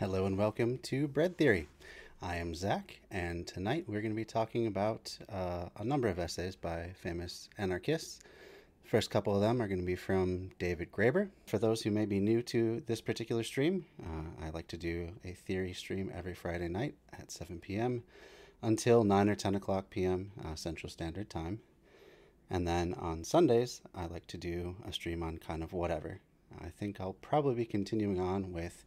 Hello and welcome to Bread Theory. I am Zach, and tonight we're going to be talking about uh, a number of essays by famous anarchists. First couple of them are going to be from David Graeber. For those who may be new to this particular stream, uh, I like to do a theory stream every Friday night at 7 p.m. until 9 or 10 o'clock p.m. Uh, Central Standard Time. And then on Sundays, I like to do a stream on kind of whatever. I think I'll probably be continuing on with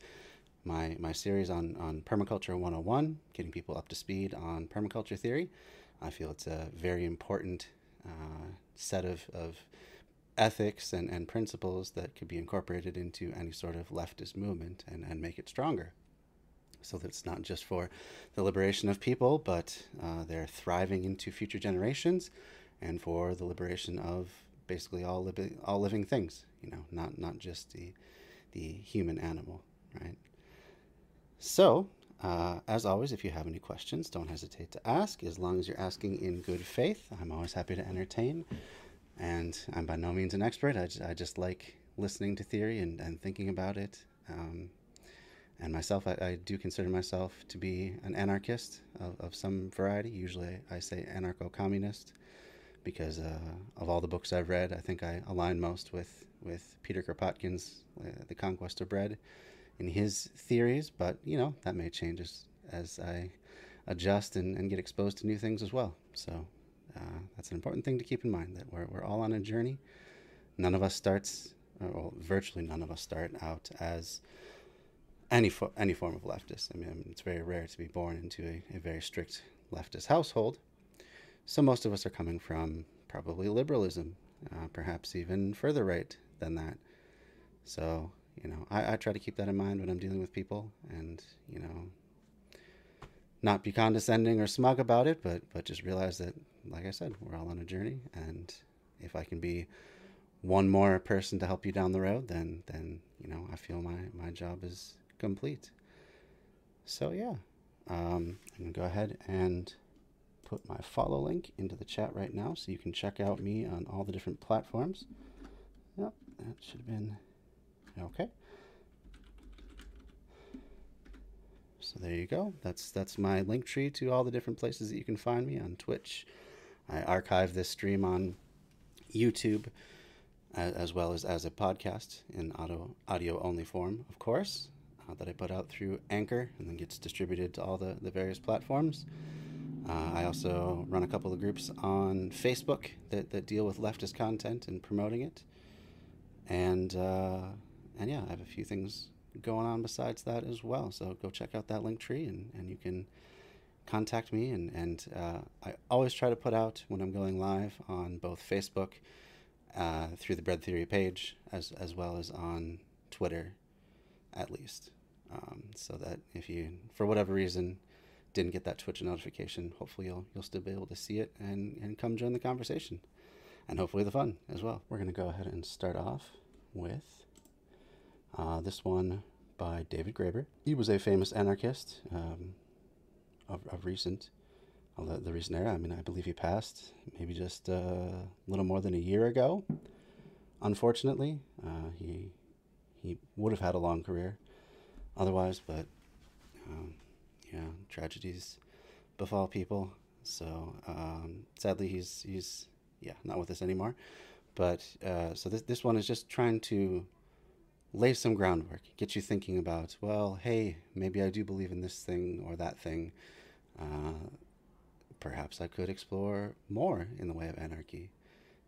my, my series on, on Permaculture 101, getting people up to speed on permaculture theory. I feel it's a very important uh, set of, of ethics and, and principles that could be incorporated into any sort of leftist movement and, and make it stronger. So that it's not just for the liberation of people, but uh, they're thriving into future generations and for the liberation of basically all, li- all living things, you know, not, not just the, the human animal, right? So, uh, as always, if you have any questions, don't hesitate to ask. As long as you're asking in good faith, I'm always happy to entertain. And I'm by no means an expert. I just, I just like listening to theory and, and thinking about it. Um, and myself, I, I, do consider myself to be an anarchist of, of some variety. Usually I say anarcho communist because uh, of all the books I've read, I think I align most with, with Peter Kropotkin's uh, The Conquest of Bread in his theories, but you know that may change as, as I adjust and, and get exposed to new things as well. So uh, that's an important thing to keep in mind that we're, we're all on a journey. None of us starts, or virtually none of us start out as any fo- any form of leftist. I mean, I mean, it's very rare to be born into a, a very strict leftist household. So most of us are coming from probably liberalism, uh, perhaps even further right than that. So you know, I, I try to keep that in mind when I'm dealing with people and, you know, not be condescending or smug about it, but, but just realize that, like I said, we're all on a journey. And if I can be one more person to help you down the road, then, then, you know, I feel my, my job is complete. So yeah, um, I'm gonna go ahead and put my follow link into the chat right now so you can check out me on all the different platforms. Yep, that should have been Okay. So there you go. That's that's my link tree to all the different places that you can find me on Twitch. I archive this stream on YouTube as, well as as a podcast in audio audio only form, of course, uh, that I put out through Anchor and then gets distributed to all the, the various platforms. Uh, I also run a couple of groups on Facebook that, that deal with leftist content and promoting it. And uh, and yeah, I have a few things going on besides that as well. So go check out that link tree and, and you can contact me. And, and uh, I always try to put out when I'm going live on both Facebook uh, through the Bread Theory page as, as well as on Twitter, at least. Um, so that if you, for whatever reason, didn't get that Twitch notification, hopefully you'll, you'll still be able to see it and, and come join the conversation. And hopefully the fun as well. We're going to go ahead and start off with uh, this one by David Graeber. He was a famous anarchist um, of, of recent, the, recent era. I mean, I believe he passed maybe just uh, a little more than a year ago. Unfortunately, uh, he he would have had a long career otherwise, but um, yeah, tragedies befall people. So um, sadly, he's he's yeah not with us anymore. But uh, so this this one is just trying to lay some groundwork, get you thinking about, well, hey, maybe I do believe in this thing or that thing. Uh, perhaps I could explore more in the way of anarchy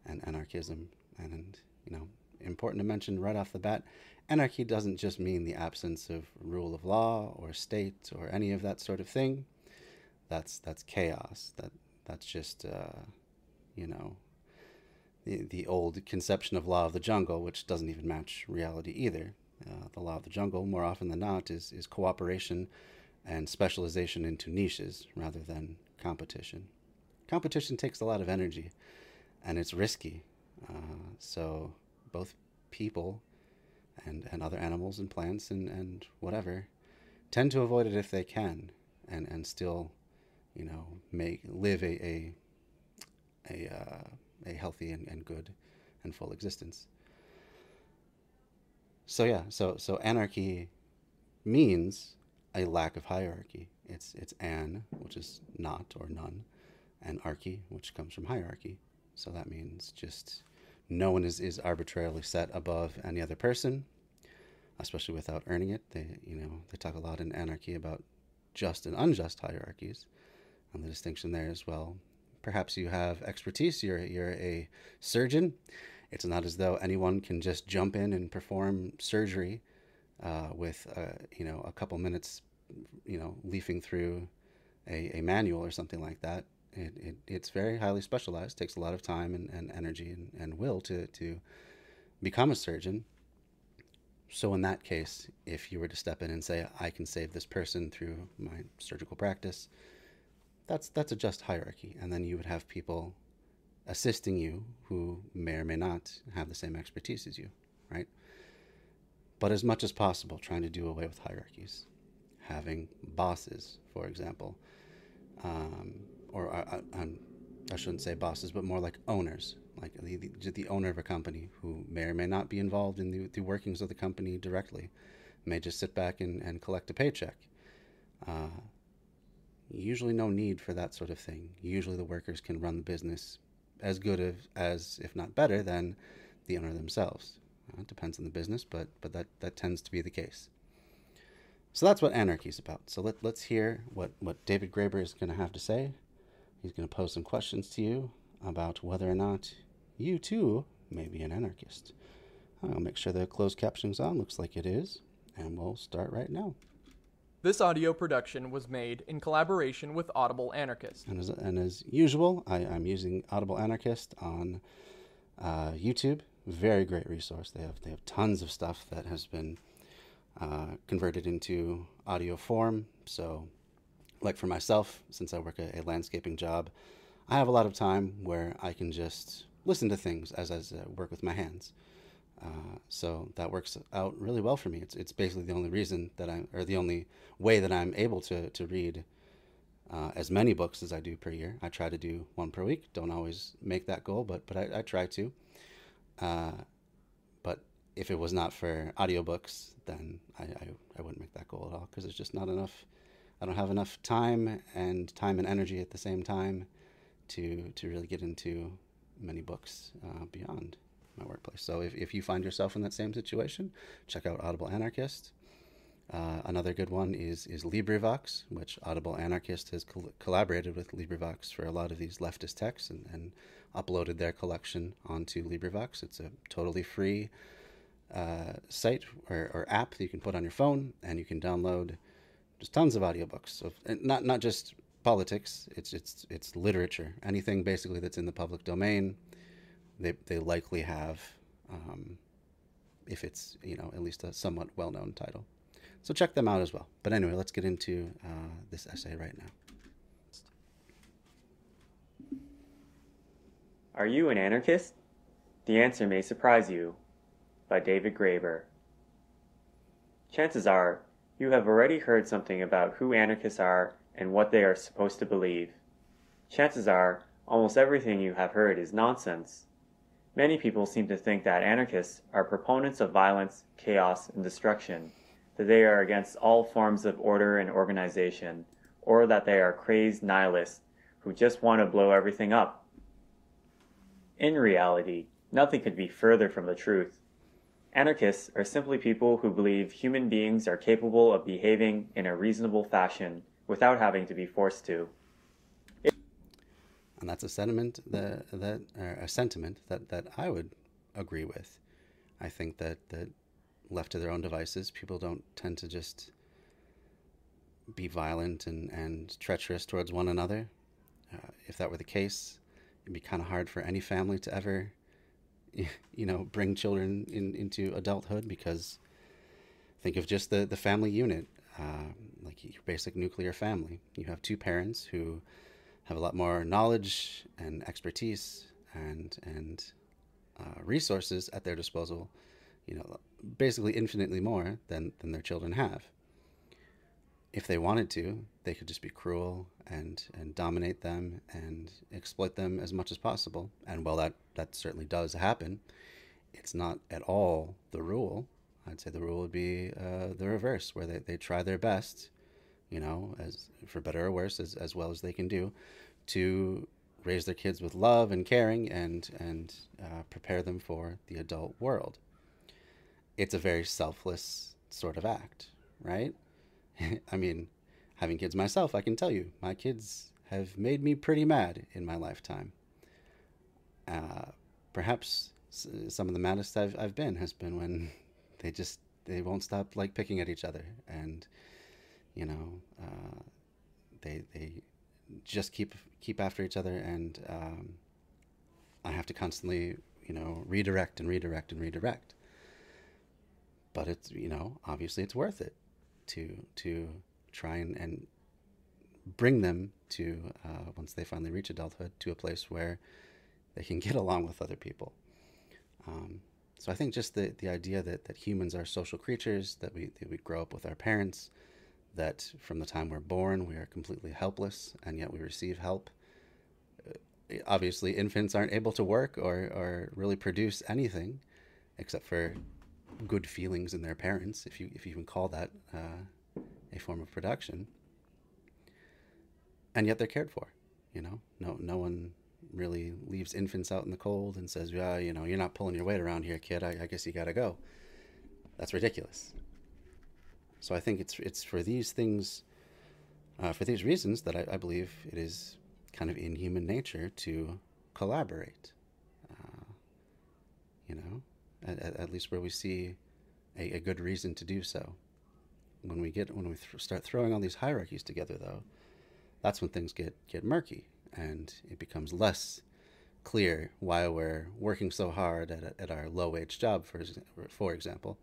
and anarchism. And, you know, important to mention right off the bat, anarchy doesn't just mean the absence of rule of law or state or any of that sort of thing. That's that's chaos. That that's just uh, you know the, old conception of law of the jungle, which doesn't even match reality either. Uh, the law of the jungle, more often than not, is, is cooperation and specialization into niches rather than competition. Competition takes a lot of energy and it's risky. Uh, so both people and, and other animals and plants and, and whatever tend to avoid it if they can and, and still, you know, make live a, a, a uh, a healthy and, and good and full existence. So yeah, so so anarchy means a lack of hierarchy. It's it's an, which is not or none, and archy, which comes from hierarchy. So that means just no one is, is arbitrarily set above any other person, especially without earning it. They you know they talk a lot in anarchy about just and unjust hierarchies, and the distinction there as well. Perhaps you have expertise. You're you're a surgeon. It's not as though anyone can just jump in and perform surgery uh, with uh, you know a couple minutes, you know, leafing through a, a manual or something like that. It, it, it's very highly specialized. Takes a lot of time and, and energy and, and will to to become a surgeon. So in that case, if you were to step in and say, "I can save this person through my surgical practice," that's that's a just hierarchy, and then you would have people assisting you who may or may not have the same expertise as you, right? But as much as possible, trying to do away with hierarchies, having bosses, for example, um, or I, I, I, shouldn't say bosses, but more like owners, like the, the, the, owner of a company who may or may not be involved in the, the workings of the company directly, may just sit back and, and collect a paycheck. Uh, usually no need for that sort of thing. Usually the workers can run the business as good of, as, if not better, than the owner themselves. Uh, it depends on the business, but but that that tends to be the case. So that's what anarchy is about. So let let's hear what what David Graeber is going to have to say. He's going to pose some questions to you about whether or not you too may be an anarchist. I'll make sure the closed captioning's on. Looks like it is, and we'll start right now. This audio production was made in collaboration with Audible Anarchist. And as, and as usual, I, am using Audible Anarchist on uh, YouTube. Very great resource. They have they have tons of stuff that has been uh, converted into audio form. So, like for myself, since I work a, a, landscaping job, I have a lot of time where I can just listen to things as I uh, work with my hands. Uh, so that works out really well for me. It's it's basically the only reason that I or the only way that I'm able to to read uh, as many books as I do per year. I try to do one per week. Don't always make that goal, but but I, I try to. Uh, but if it was not for audiobooks, then I, I, I wouldn't make that goal at all because it's just not enough. I don't have enough time and time and energy at the same time to to really get into many books uh, beyond my workplace. So if, if you find yourself in that same situation, check out Audible Anarchist. Uh, another good one is is LibriVox, which Audible Anarchist has col- collaborated with LibriVox for a lot of these leftist texts and, and uploaded their collection onto LibriVox. It's a totally free uh, site or, or, app that you can put on your phone, and you can download just tons of audiobooks. So not not just politics. It's it's it's literature. Anything basically that's in the public domain they they likely have, um, if it's you know at least a somewhat well known title. So check them out as well. But anyway, let's get into uh, this essay right now. Are you an anarchist? The answer may surprise you. By David Graeber. Chances are you have already heard something about who anarchists are and what they are supposed to believe. Chances are almost everything you have heard is nonsense. Many people seem to think that anarchists are proponents of violence, chaos, and destruction, that they are against all forms of order and organization, or that they are crazed nihilists who just want to blow everything up. In reality, nothing could be further from the truth. Anarchists are simply people who believe human beings are capable of behaving in a reasonable fashion without having to be forced to and that's a sentiment that that a sentiment that that I would agree with. I think that that left to their own devices, people don't tend to just be violent and, and treacherous towards one another. Uh, if that were the case, it'd be kind of hard for any family to ever, you know, bring children in, into adulthood because think of just the, the family unit, uh, like your basic nuclear family. You have two parents who have a lot more knowledge and expertise and and uh, resources at their disposal, you know, basically infinitely more than than their children have. If they wanted to, they could just be cruel and and dominate them and exploit them as much as possible. And while that that certainly does happen, it's not at all the rule. I'd say the rule would be uh, the reverse, where they, they try their best you know, as for better or worse, as, as well as they can do, to raise their kids with love and caring and and uh, prepare them for the adult world. It's a very selfless sort of act, right? I mean, having kids myself, I can tell you, my kids have made me pretty mad in my lifetime. Uh, perhaps some of the maddest I've, I've been has been when they just they won't stop like picking at each other and you know uh, they they just keep keep after each other and um, I have to constantly you know redirect and redirect and redirect. But it's you know obviously it's worth it to to try and, and bring them to uh, once they finally reach adulthood to a place where they can get along with other people. Um, so I think just the, the idea that, that humans are social creatures, that we, that we grow up with our parents, that from the time we're born we are completely helpless and yet we receive help. Uh, obviously, infants aren't able to work or, or really produce anything except for good feelings in their parents, if you, if you can call that uh, a form of production. And yet they're cared for, you know? No, no one really leaves infants out in the cold and says, "Yeah, you know, you're not pulling your weight around here, kid. I, I guess you got to go." That's ridiculous. So I think it's it's for these things, uh, for these reasons that I, I, believe it is kind of in human nature to collaborate. Uh, you know, at, at, least where we see a, a, good reason to do so. When we get when we th- start throwing all these hierarchies together, though, that's when things get get murky and it becomes less clear why we're working so hard at, at our low wage job, for, for example,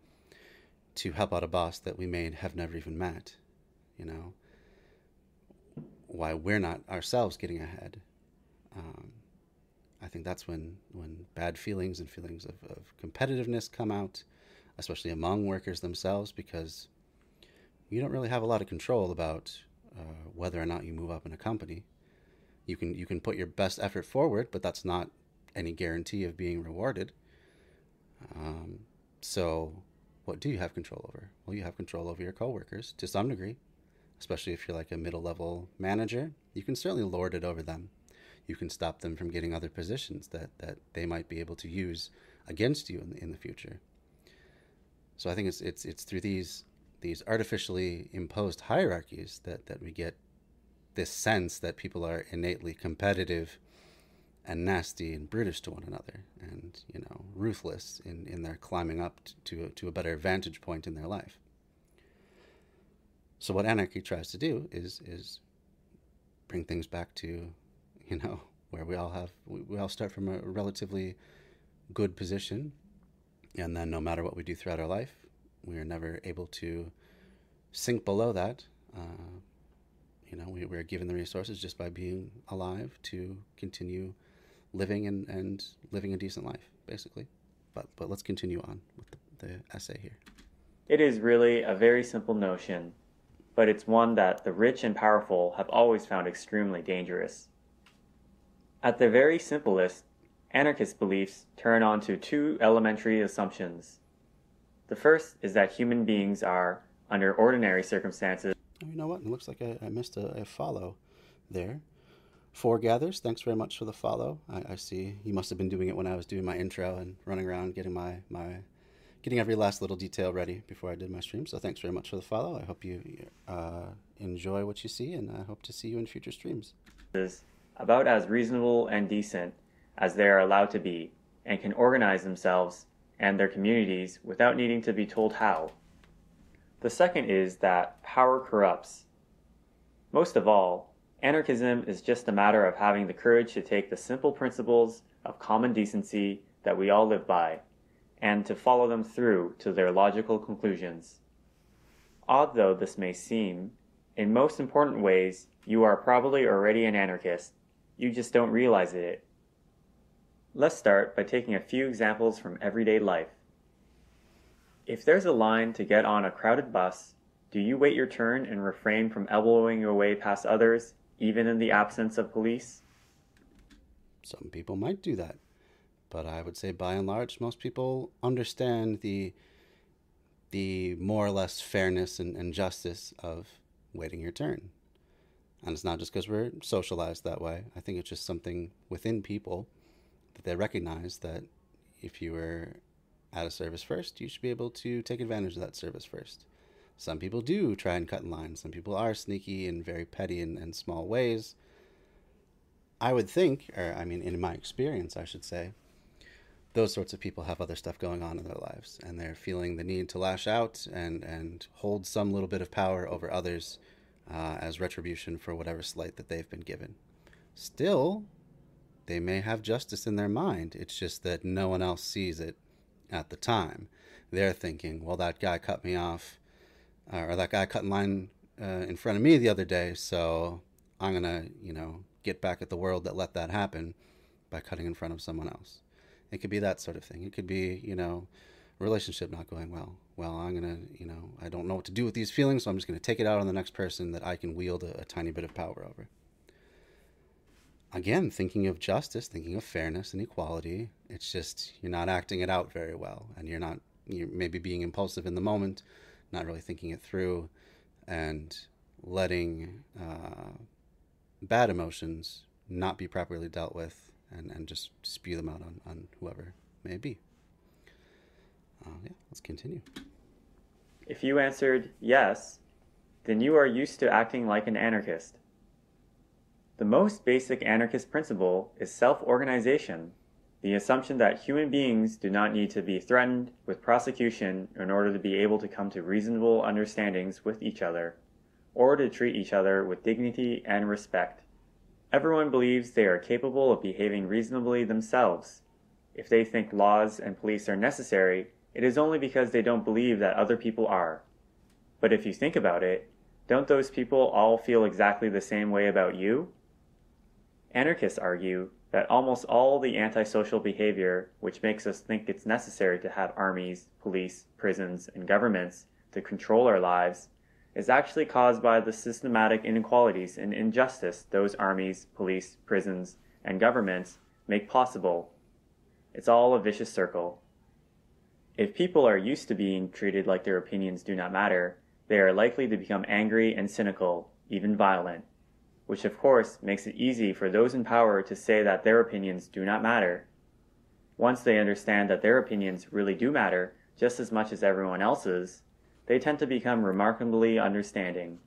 to help out a boss that we may have never even met, you know, why we're not ourselves getting ahead. Um, I think that's when, when bad feelings and feelings of, of competitiveness come out, especially among workers themselves, because you don't really have a lot of control about uh, whether or not you move up in a company you can you can put your best effort forward, but that's not any guarantee of being rewarded. Um, so, what do you have control over? Well, you have control over your coworkers to some degree, especially if you're like a middle level manager. You can certainly lord it over them. You can stop them from getting other positions that, that they might be able to use against you in the, in the future. So I think it's it's it's through these these artificially imposed hierarchies that, that we get this sense that people are innately competitive and nasty and brutish to one another and you know ruthless in, in their climbing up to, to a better vantage point in their life. So what anarchy tries to do is is bring things back to you know where we all have we, we all start from a relatively good position. And then no matter what we do throughout our life we are never able to sink below that. Uh, you know, we, we're given the resources just by being alive to continue living and, and living a decent life, basically. But, but let's continue on with the, the essay here. It is really a very simple notion, but it's one that the rich and powerful have always found extremely dangerous. At the very simplest, anarchist beliefs turn on to two elementary assumptions. The first is that human beings are, under ordinary circumstances, Oh, you know what? It looks like I, I missed a, a, follow there. Foregathers, thanks very much for the follow. I, I, see you must have been doing it when I was doing my intro and running around getting my, my getting every last little detail ready before I did my stream. So thanks very much for the follow. I hope you uh, enjoy what you see, and I hope to see you in future streams. Is about as reasonable and decent as they are allowed to be, and can organize themselves and their communities without needing to be told how. The second is that power corrupts. Most of all, anarchism is just a matter of having the courage to take the simple principles of common decency that we all live by and to follow them through to their logical conclusions. Odd though this may seem, in most important ways, you are probably already an anarchist. You just don't realize it. Let's start by taking a few examples from everyday life. If there's a line to get on a crowded bus, do you wait your turn and refrain from elbowing your way past others, even in the absence of police? Some people might do that, but I would say by and large, most people understand the the more or less fairness and, and justice of waiting your turn. And it's not just because we're socialized that way. I think it's just something within people that they recognize that if you were at a service first, you should be able to take advantage of that service first. Some people do try and cut in line. Some people are sneaky and very petty in, in small ways. I would think, or I mean, in my experience, I should say, those sorts of people have other stuff going on in their lives and they're feeling the need to lash out and, and hold some little bit of power over others uh, as retribution for whatever slight that they've been given. Still, they may have justice in their mind. It's just that no one else sees it at the time. They're thinking, well, that guy cut me off, uh, or that guy cut in line uh, in front of me the other day, so I'm to, you know, get back at the world that let that happen by cutting in front of someone else. It could be that sort of thing. It could be, you know, relationship not going well. Well, I'm to, you know, I don't know what to do with these feelings, so I'm just to take it out on the next person that I can wield a, a tiny bit of power over. Again, thinking of justice, thinking of fairness and equality, it's just you're not acting it out very well, and you're not, you're maybe being impulsive in the moment, not really thinking it through, and letting uh, bad emotions not be properly dealt with and, and just spew them out on, on whoever may be. Uh, yeah, let's continue. If you answered yes, then you are used to acting like an anarchist. The most basic anarchist principle is self organization, the assumption that human beings do not need to be threatened with prosecution in order to be able to come to reasonable understandings with each other, or to treat each other with dignity and respect. Everyone believes they are capable of behaving reasonably themselves. If they think laws and police are necessary, it is only because they don't believe that other people are. But if you think about it, don't those people all feel exactly the same way about you? Anarchists argue that almost all the antisocial behavior which makes us think it's necessary to have armies, police, prisons, and governments to control our lives is actually caused by the systematic inequalities and injustice those armies, police, prisons, and governments make possible. It's all a vicious circle. If people are used to being treated like their opinions do not matter, they are likely to become angry and cynical, even violent, which of course makes it easy for those in power to say that their opinions do not matter. Once they understand that their opinions really do matter just as much as everyone else's, they tend to become remarkably understanding.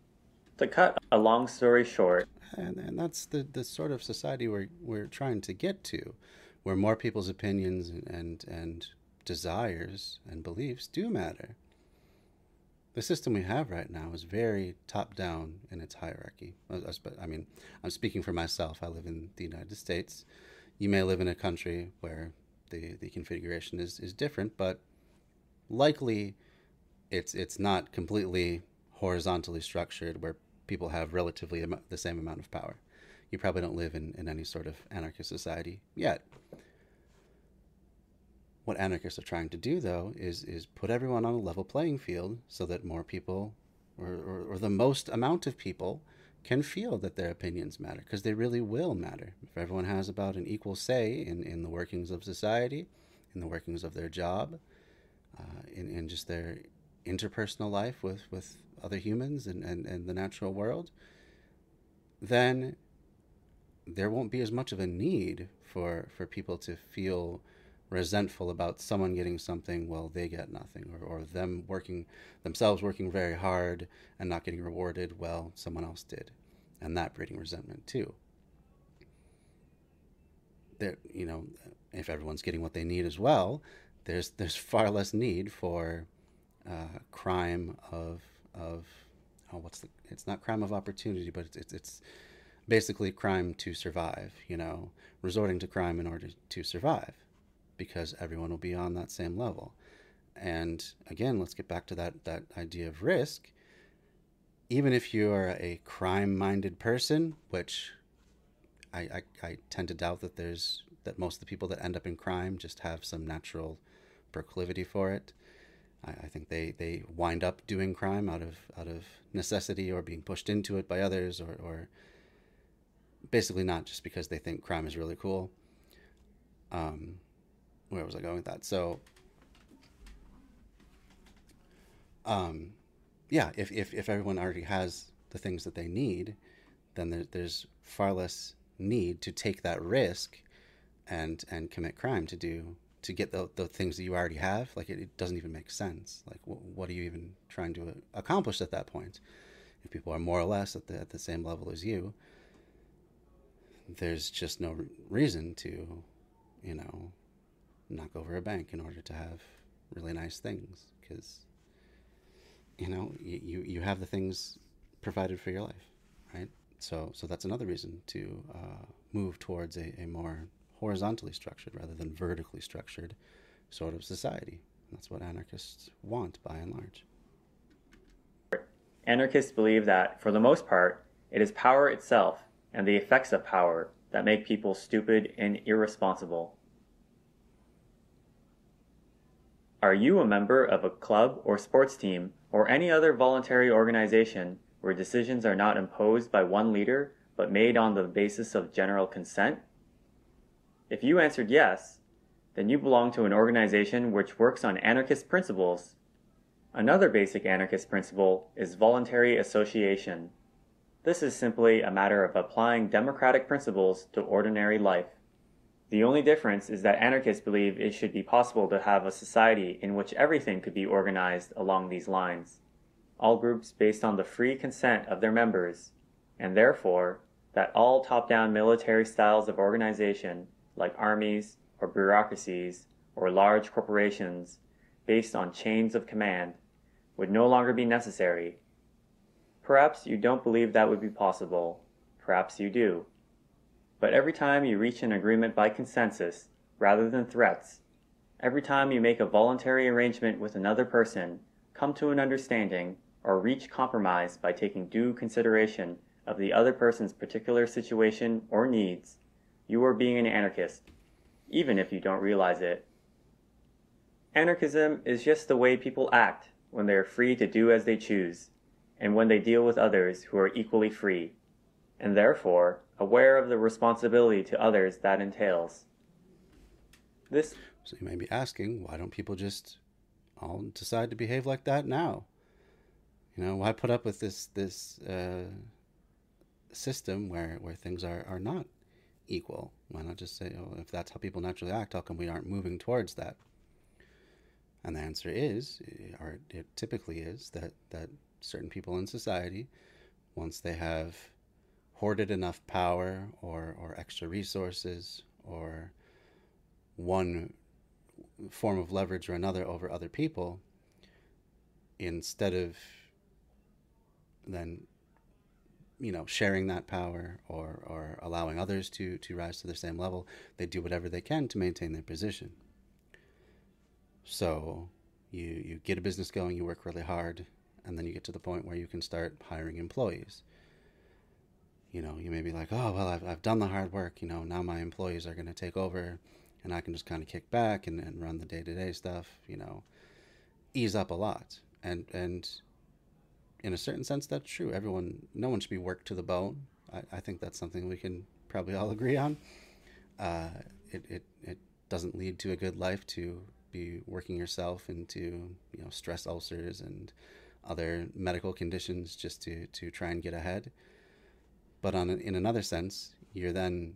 To cut a long story short, and, and that's the, the sort of society we're, we're trying to get to, where more people's opinions and, and, and desires and beliefs do matter. The system we have right now is very top down in its hierarchy. Uh, uh, I mean, I'm speaking for myself. I live in the United States. You may live in a country where the, the configuration is, is different, but likely it's it's not completely horizontally structured where people have relatively the same amount of power. You probably don't live in, in any sort of anarchist society yet. What anarchists are trying to do, though, is is put everyone on a level playing field so that more people, or, or, or the most amount of people, can feel that their opinions matter, because they really will matter. If everyone has about an equal say in, in the workings of society, in the workings of their job, uh, in, in just their interpersonal life with, with other humans and, and, and the natural world, then there won't be as much of a need for, for people to feel resentful about someone getting something while they get nothing, or, or them working themselves working very hard and not getting rewarded while someone else did, and that breeding resentment too. There, you know, if everyone's getting what they need as well, there's there's far less need for uh, crime of of oh what's the it's not crime of opportunity, but it's, it's it's basically crime to survive. You know, resorting to crime in order to survive because everyone will be on that same level. And again, let's get back to that, that idea of risk. Even if you are a crime minded person, which I, I, I, tend to doubt that there's that most of the people that end up in crime just have some natural proclivity for it. I, I think they, they wind up doing crime out of out of necessity or being pushed into it by others or, or basically not just because they think crime is really cool. Um, where was I going with that? So, um, yeah, if, if, if everyone already has the things that they need, then there, there's far less need to take that risk and and commit crime to do to get the, the things that you already have. Like it, it doesn't even make sense. Like wh- what are you even trying to accomplish at that point? If people are more or less at the, at the same level as you there's just no reason to you know knock over a bank in order to have really nice things because you know you, you have the things provided for your life right? So so that's another reason to uh, move towards a, a more horizontally structured rather than vertically structured sort of society. That's what anarchists want by and large. Anarchists believe that for the most part it is power itself and the effects of power that make people stupid and irresponsible Are you a member of a club or sports team or any other voluntary organization where decisions are not imposed by one leader but made on the basis of general consent? If you answered yes, then you belong to an organization which works on anarchist principles. Another basic anarchist principle is voluntary association. This is simply a matter of applying democratic principles to ordinary life. The only difference is that anarchists believe it should be possible to have a society in which everything could be organized along these lines, all groups based on the free consent of their members, and therefore that all top-down military styles of organization, like armies or bureaucracies or large corporations based on chains of command, would no longer be necessary. Perhaps you don't believe that would be possible. Perhaps you do. But every time you reach an agreement by consensus, rather than threats, every time you make a voluntary arrangement with another person, come to an understanding, or reach compromise by taking due consideration of the other person's particular situation or needs, you are being an anarchist, even if you don't realize it. Anarchism is just the way people act when they are free to do as they choose, and when they deal with others who are equally free, and therefore aware of the responsibility to others that entails. This So you may be asking, why don't people just all decide to behave like that now? You know, why put up with this this uh, system where where things are are not equal? Why not just say, oh, if that's how people naturally act, how come we aren't moving towards that? And the answer is, or it typically is, that that certain people in society, once they have hoarded enough power or, or extra resources or one form of leverage or another over other people, instead of then you know sharing that power or, or allowing others to, to rise to the same level, they do whatever they can to maintain their position. So you you get a business going, you work really hard, and then you get to the point where you can start hiring employees you know, you may be like, oh, well, I've, I've done the hard work. You know, now my employees are going to take over and I can just kind of kick back and, and run the day to day stuff, you know, ease up a lot. And, and in a certain sense, that's true. Everyone, no one should be worked to the bone. I, I think that's something we can probably all agree on. Uh, it, it, it doesn't lead to a good life to be working yourself into, you know, stress ulcers and other medical conditions just to, to try and get ahead. But on in another sense, you're then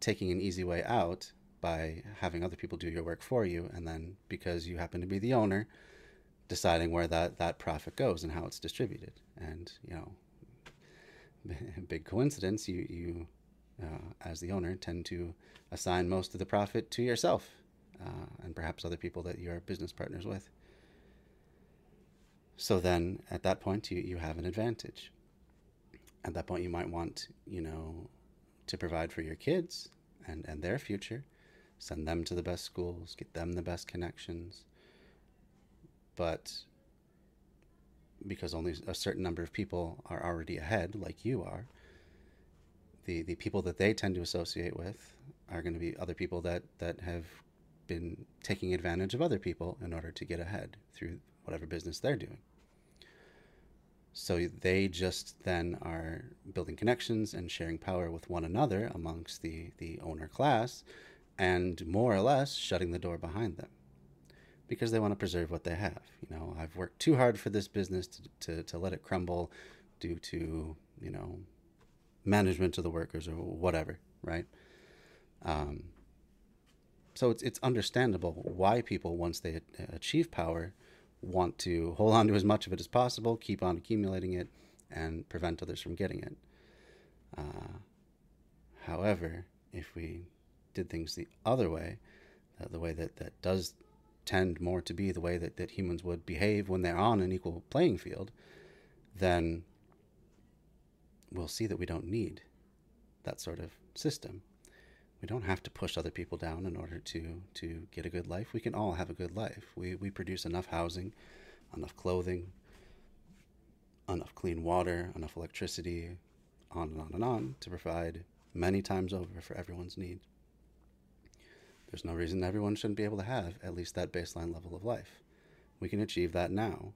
taking an easy way out by having other people do your work for you, and then because you happen to be the owner, deciding where that that profit goes and how it's distributed. And you know, big coincidence, you you uh, as the owner tend to assign most of the profit to yourself uh, and perhaps other people that you're business partners with. So then, at that point, you, you have an advantage at that point you might want you know to provide for your kids and and their future. Send them to the best schools get them the best connections. But because only a certain number of people are already ahead like you are the the people that they tend to associate with are going to be other people that that have been taking advantage of other people in order to get ahead through whatever business they're doing so they just then are building connections and sharing power with one another amongst the, the owner class and more or less shutting the door behind them because they want to preserve what they have. You know, I've worked too hard for this business to, to, to let it crumble. due to you know management of the workers or whatever, right? Um, so it's it's understandable why people once they achieve power want to hold on to as much of it as possible, keep on accumulating it, and prevent others from getting it. Uh, however, if we did things the other way, uh, the way that, that does tend more to be the way that, that humans would behave when they're on an equal playing field, then we'll see that we don't need that sort of system. We don't have to push other people down in order to, to get a good life. We can all have a good life. We, we produce enough housing, enough clothing, enough clean water, enough electricity, on and on and on to provide many times over for everyone's needs. There's no reason everyone shouldn't be able to have at least that baseline level of life. We can achieve that now.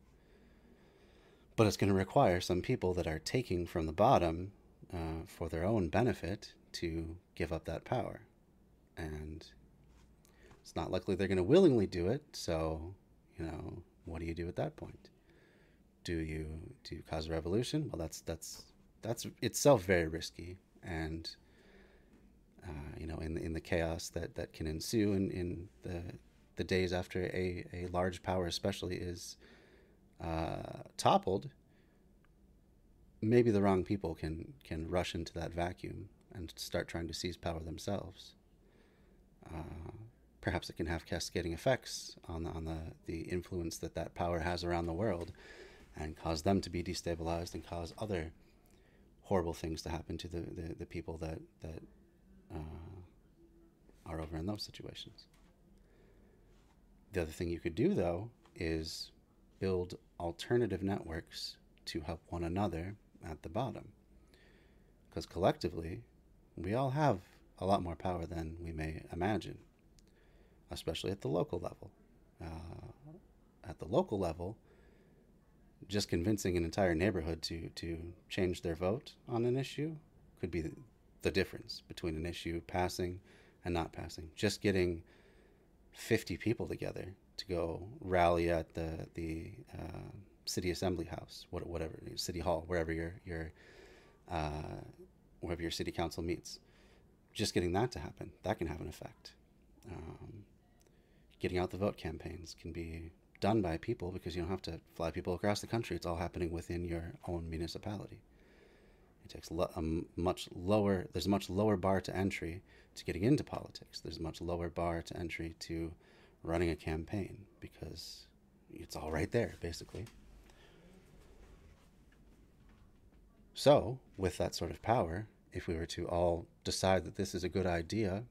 But it's going to require some people that are taking from the bottom uh, for their own benefit to give up that power. And it's not likely they're going to willingly do it. So, you know, what do you do at that point? Do you do you cause a revolution? Well, that's that's that's itself very risky, and uh, you know, in the, in the chaos that, that can ensue in, in the the days after a, a large power, especially, is uh, toppled, maybe the wrong people can can rush into that vacuum and start trying to seize power themselves. Uh, perhaps it can have cascading effects on the, on the, the influence that that power has around the world, and cause them to be destabilized and cause other horrible things to happen to the, the, the people that that uh, are over in those situations. The other thing you could do, though, is build alternative networks to help one another at the bottom. Because collectively, we all have a lot more power than we may imagine, especially at the local level. Uh, at the local level, just convincing an entire neighborhood to, to change their vote on an issue could be the difference between an issue passing and not passing. Just getting 50 people together to go rally at the the uh, city assembly house, whatever city hall, wherever your your uh, wherever your city council meets. Just getting that to happen, that can have an effect. Um, getting out the vote campaigns can be done by people because you don't have to fly people across the country. It's all happening within your own municipality. It takes a much lower. There's a much lower bar to entry to getting into politics. There's a much lower bar to entry to running a campaign because it's all right there, basically. So, with that sort of power, if we were to all decide that this is a good idea,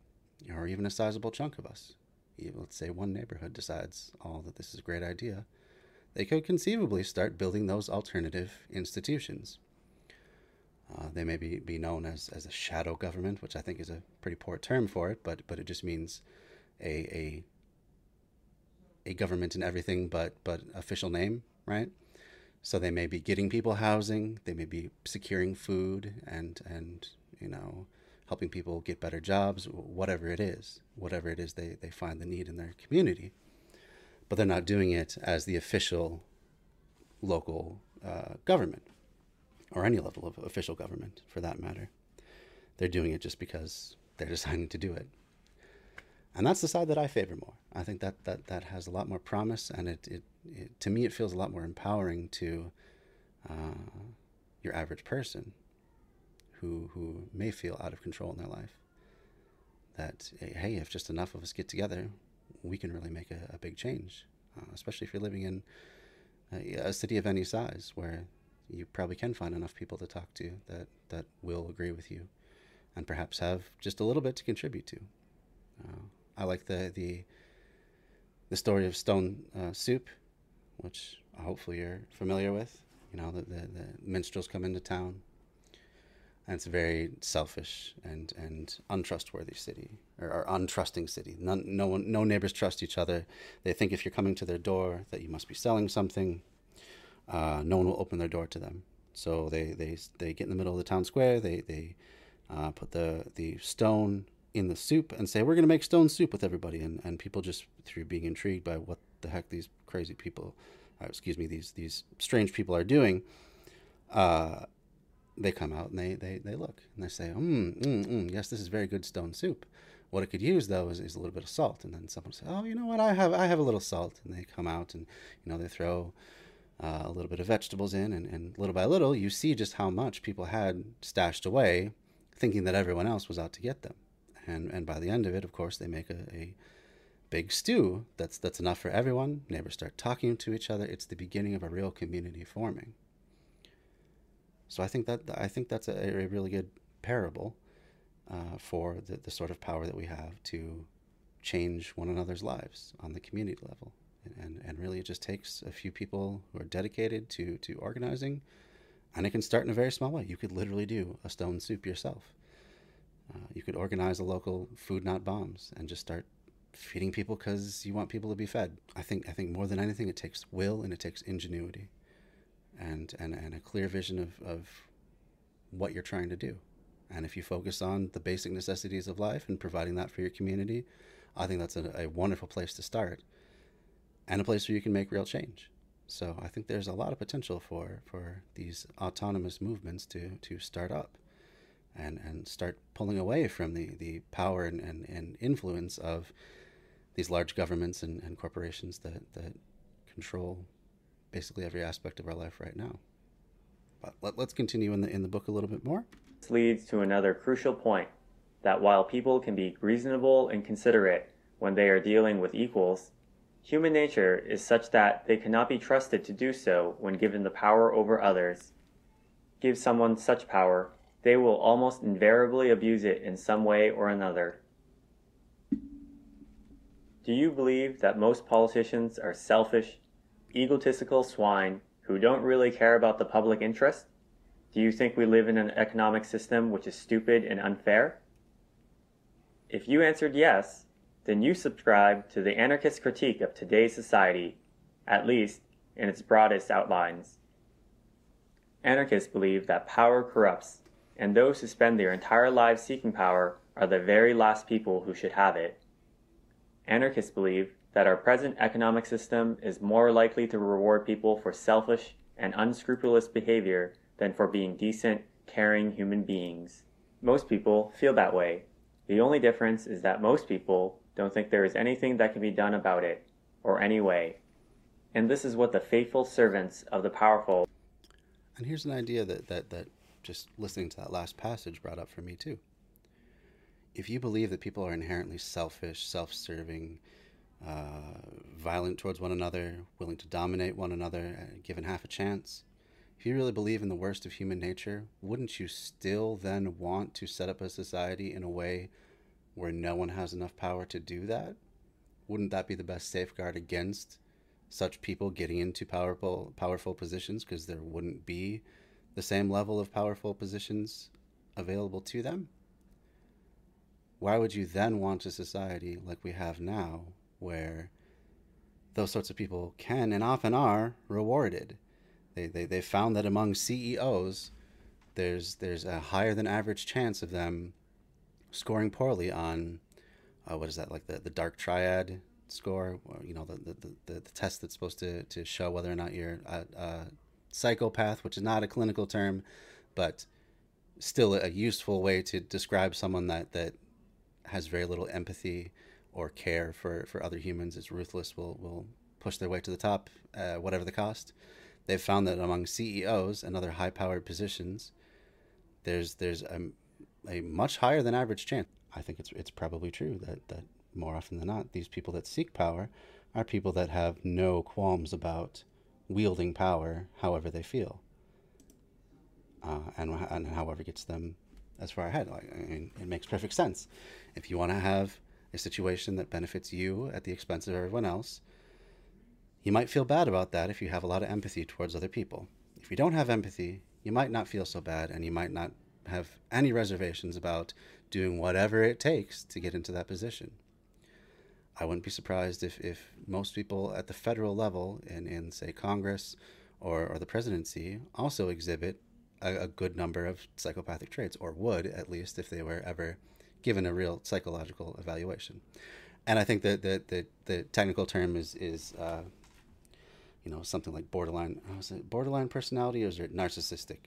or even a sizable chunk of us, let's say one neighborhood decides all that this is a great idea, they could conceivably start building those alternative institutions. Uh, they may be, be known as, as a shadow government, which I think is a pretty poor term for it, but but it just means a a a government in everything but but official name, right? So they may be getting people housing, they may be securing food and and you know helping people get better jobs, whatever it is, whatever it is they, they find the need in their community. But they're not doing it as the official local uh, government or any level of official government for that matter. They're doing it just because they're deciding to do it. And that's the side that I favor more. I think that that, that has a lot more promise, and it, it, it to me, it feels a lot more empowering to uh, your average person who, who may feel out of control in their life. That, hey, if just enough of us get together, we can really make a, a big change, uh, especially if you're living in a, a city of any size where you probably can find enough people to talk to that, that will agree with you and perhaps have just a little bit to contribute to. Uh, I like the, the, the story of Stone uh, Soup, which hopefully you're familiar with. You know, the, the, the minstrels come into town, and it's a very selfish and, and untrustworthy city, or, or untrusting city. None, no, one, no neighbors trust each other. They think if you're coming to their door that you must be selling something uh, no one will open their door to them. So they, they, they get in the middle of the town square, they, they uh, put the, the stone in the soup and say, We're going to make stone soup with everybody. And, and people just, through being intrigued by what the heck these crazy people, uh, excuse me, these, these strange people are doing, uh, they come out and they, they, they look and they say, mm, mm, mm, yes, this is very good stone soup. What it could use though is, is a little bit of salt. And then someone says, oh, you know what? I have I have a little salt. And they come out and you know they throw uh, a little bit of vegetables in, and, and little by little you see just how much people had stashed away, thinking that everyone else was out to get them. And and by the end of it, of course, they make a, a big stew that's that's enough for everyone. Neighbors start talking to each other. It's the beginning of a real community forming. So I think that I think that's a, a really good parable uh, for the, the sort of power that we have to change one another's lives on the community level. And, and, and really, it just takes a few people who are dedicated to, to organizing, and it can start in a very small way. You could literally do a stone soup yourself. Uh, you could organize a local food not bombs and just start feeding people because you want people to be fed. I think I think more than anything, it takes will and it takes ingenuity and, and, and a clear vision of, of what you're trying to do. And if you focus on the basic necessities of life and providing that for your community, I think that's a, a wonderful place to start and a place where you can make real change. So I think there's a lot of potential for, for these autonomous movements to, to start up and, and start pulling away from the, the power and, and, and influence of these large governments and, and corporations that, that control basically every aspect of our life right now. But let, us continue in the in the book a little bit more. This leads to another crucial point that while people can be reasonable and considerate when they are dealing with equals, human nature is such that they cannot be trusted to do so when given the power over others. Give someone such power, they will almost invariably abuse it in some way or another. Do you believe that most politicians are selfish egotistical swine who don't really care about the public interest? Do you think we live in an economic system which is stupid and unfair? If you answered yes, then you subscribe to the anarchist critique of today's society, at least in its broadest outlines. Anarchists believe that power corrupts, and those who spend their entire lives seeking power are the very last people who should have it. Anarchists believe that our present economic system is more likely to reward people for selfish and unscrupulous behavior than for being decent, caring human beings. Most people feel that way. The only difference is that most people don't think there is anything that can be done about it, or any way. And this is what the faithful servants of the powerful. And here's an idea that, that, that just listening to that last passage brought up for me too. If you believe that people are inherently selfish, self serving, uh, violent towards one another, willing to dominate one another, uh, given half a chance. If you really believe in the worst of human nature, wouldn't you still then want to set up a society in a way where no one has enough power to do that? Wouldn't that be the best safeguard against such people getting into powerful powerful positions because there wouldn't be the same level of powerful positions available to them? Why would you then want a society like we have now where those sorts of people can and often are rewarded. They, they, they found that among CEOs, there's, there's a higher than average chance of them scoring poorly on, uh, what is that, like the, the dark triad score, or, you know, the, the, the, the, test that's supposed to, to show whether or not you're a psychopath, which is not a clinical term, but still a useful way to describe someone that, that has very little empathy or care for, for other humans is ruthless, will, will push their way to the top, uh, whatever the cost. They've found that among CEOs and other high powered positions, there's there's a, a much higher than average chance. I think it's it's probably true that, that more often than not, these people that seek power are people that have no qualms about wielding power however they feel. Uh, and, and however gets them as far ahead. Like, I mean, it makes perfect sense. If you want to have a situation that benefits you at the expense of everyone else, you might feel bad about that if you have a lot of empathy towards other people. If you don't have empathy, you might not feel so bad and you might not have any reservations about doing whatever it takes to get into that position. I wouldn't be surprised if, if most people at the federal level in, in say, Congress or, or the presidency also exhibit a, a good number of psychopathic traits, or would at least if they were ever given a real psychological evaluation. And I think that the, the, the technical term is, is uh, you know, something like borderline. Oh, is it borderline personality or is it narcissistic?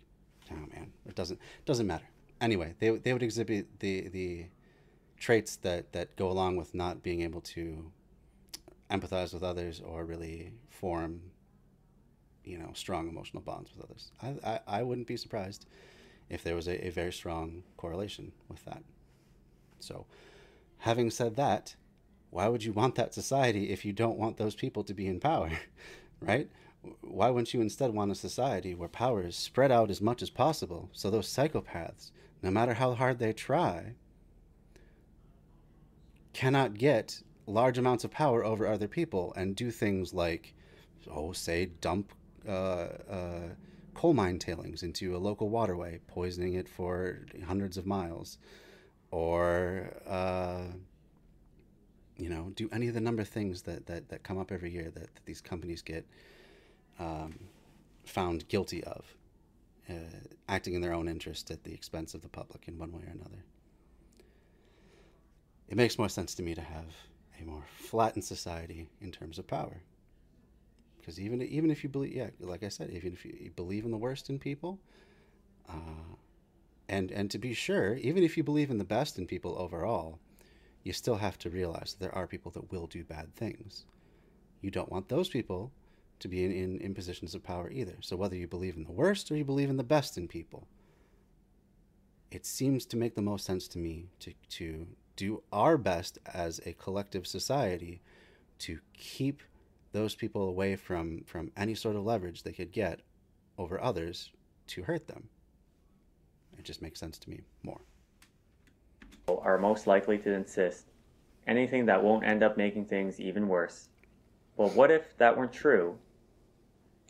Oh man, it doesn't doesn't matter. Anyway, they they would exhibit the the traits that that go along with not being able to empathize with others or really form you know strong emotional bonds with others. I I, I wouldn't be surprised if there was a, a very strong correlation with that. So, having said that, why would you want that society if you don't want those people to be in power, right? Why wouldn't you instead want a society where power is spread out as much as possible so those psychopaths, no matter how hard they try, cannot get large amounts of power over other people and do things like, oh, say, dump uh, uh, coal mine tailings into a local waterway, poisoning it for hundreds of miles, or uh, you know, do any of the number of things that, that, that come up every year that, that these companies get um, found guilty of, uh, acting in their own interest at the expense of the public in one way or another. It makes more sense to me to have a more flattened society in terms of power. Because even even if you believe, yeah, like I said, even if you believe in the worst in people, uh, and and to be sure, even if you believe in the best in people overall, you still have to realize that there are people that will do bad things. You don't want those people to be in, in, in positions of power either. So whether you believe in the worst or you believe in the best in people, it seems to make the most sense to me to, to do our best as a collective society to keep those people away from, from any sort of leverage they could get over others to hurt them. It just makes sense to me more are most likely to insist anything that won't end up making things even worse. But what if that weren't true?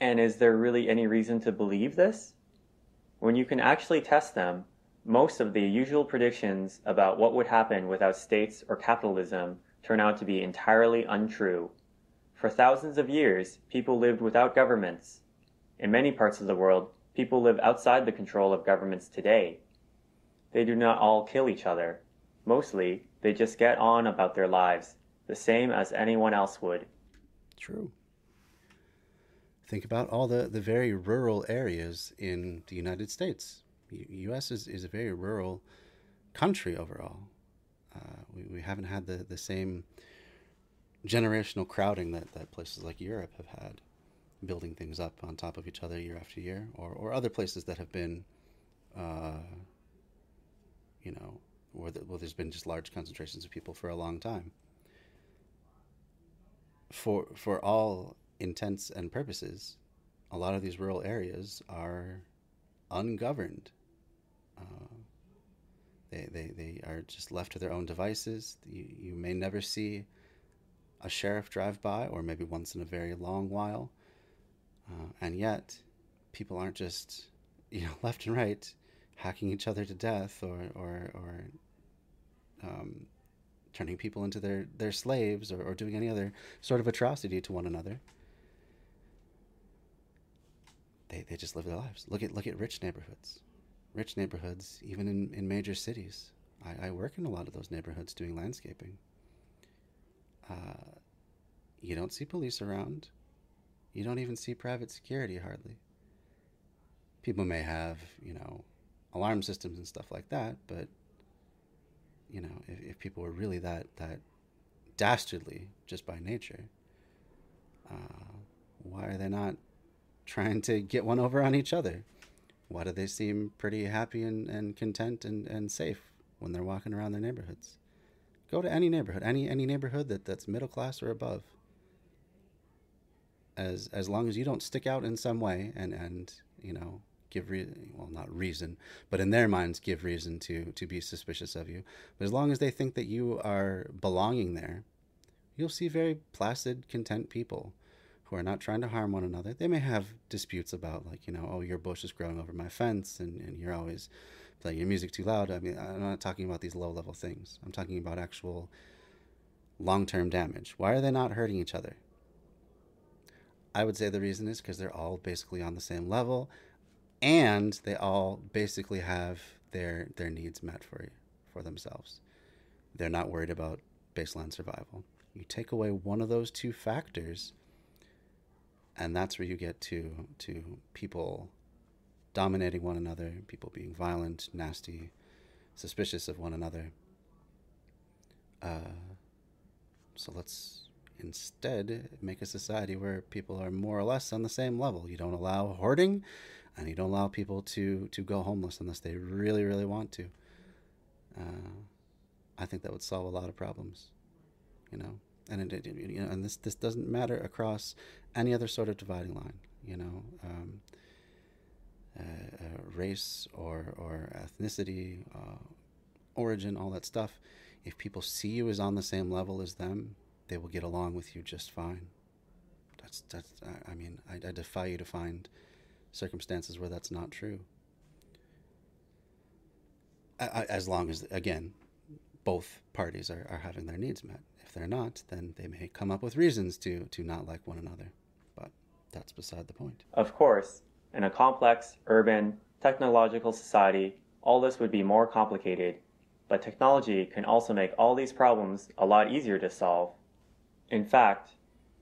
And is there really any reason to believe this? When you can actually test them, most of the usual predictions about what would happen without states or capitalism turn out to be entirely untrue. For thousands of years, people lived without governments. In many parts of the world, people live outside the control of governments today. They do not all kill each other. Mostly, they just get on about their lives, the same as anyone else would. True. Think about all the, the very rural areas in the United States. U- U.S. is, is a very rural country overall. Uh, we, we haven't had the, the same generational crowding that, that places like Europe have had, building things up on top of each other year after year, or, or other places that have been, uh, you know, where, the, where there's been just large concentrations of people for a long time. For for all intents and purposes, a lot of these rural areas are ungoverned. Uh, they, they, they are just left to their own devices. You, you may never see a sheriff drive by, or maybe once in a very long while. Uh, and yet, people aren't just, you know, left and right hacking each other to death or, or, or um, turning people into their, their slaves or, or doing any other sort of atrocity to one another. They, they just live their lives. Look at look at rich neighborhoods, rich neighborhoods, even in, in major cities. I, I work in a lot of those neighborhoods doing landscaping. Uh, you don't see police around. You don't even see private security hardly. People may have, you know, alarm systems and stuff like that, but you know, if, if people were really that that dastardly just by nature, uh, why are they not trying to get one over on each other? Why do they seem pretty happy and, and content and, and safe when they're walking around their neighborhoods? Go to any neighborhood, any any neighborhood that, that's middle class or above. As as long as you don't stick out in some way and, and you know give reason, well, not reason, but in their minds, give reason to, to be suspicious of you. But as long as they think that you are belonging there, you'll see very placid, content people are not trying to harm one another. They may have disputes about, like, you know, oh, your bush is growing over my fence and, and you're always playing your music too loud. I mean, I'm not talking about these low level things. I'm talking about actual long term damage. Why are they not hurting each other? I would say the reason is because they're all basically on the same level and they all basically have their their needs met for for themselves. They're not worried about baseline survival. You take away one of those two factors, and that's where you get to to people dominating one another, people being violent, nasty, suspicious of one another. Uh, so let's instead make a society where people are more or less on the same level. You don't allow hoarding, and you don't allow people to to go homeless unless they really, really want to. Uh, I think that would solve a lot of problems, you know. And it, it, you know, and this this doesn't matter across any other sort of dividing line, you know. Um, uh, uh, race or or ethnicity, uh, origin, all that stuff. If people see you as on the same level as them, they will get along with you just fine. That's that's. I mean, I, I defy you to find circumstances where that's not true. as long as, again, both parties are, are having their needs met. If they're not, then they may come up with reasons to, to not like one another. That's beside the point. Of course, in a complex, urban, technological society, all this would be more complicated. But technology can also make all these problems a lot easier to solve. In fact,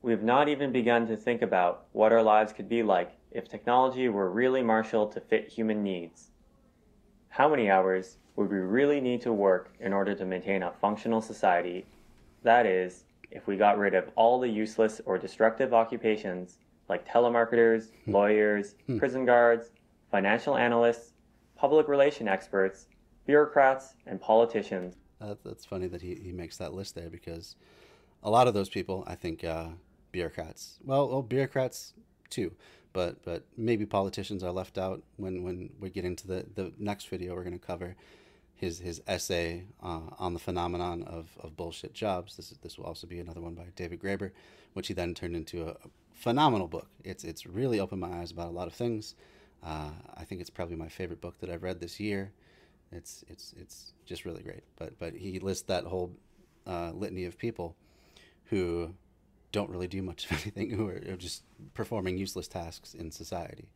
we have not even begun to think about what our lives could be like if technology were really marshaled to fit human needs. How many hours would we really need to work in order to maintain a functional society? That is, if we got rid of all the useless or destructive occupations like telemarketers, hmm. lawyers, hmm. prison guards, financial analysts, public relation experts, bureaucrats, and politicians. Uh, that's funny that he, he makes that list there because a lot of those people, I think, uh, bureaucrats. Well, well, bureaucrats too, but but maybe politicians are left out when when we get into the the next video we're going to cover his his essay uh, on the phenomenon of, of bullshit jobs. This is, this will also be another one by David Graeber, which he then turned into a phenomenal book. It's it's really opened my eyes about a lot of things. Uh, I think it's probably my favorite book that I've read this year. It's it's it's just really great. But but he lists that whole uh, litany of people who don't really do much of anything, who are just performing useless tasks in society.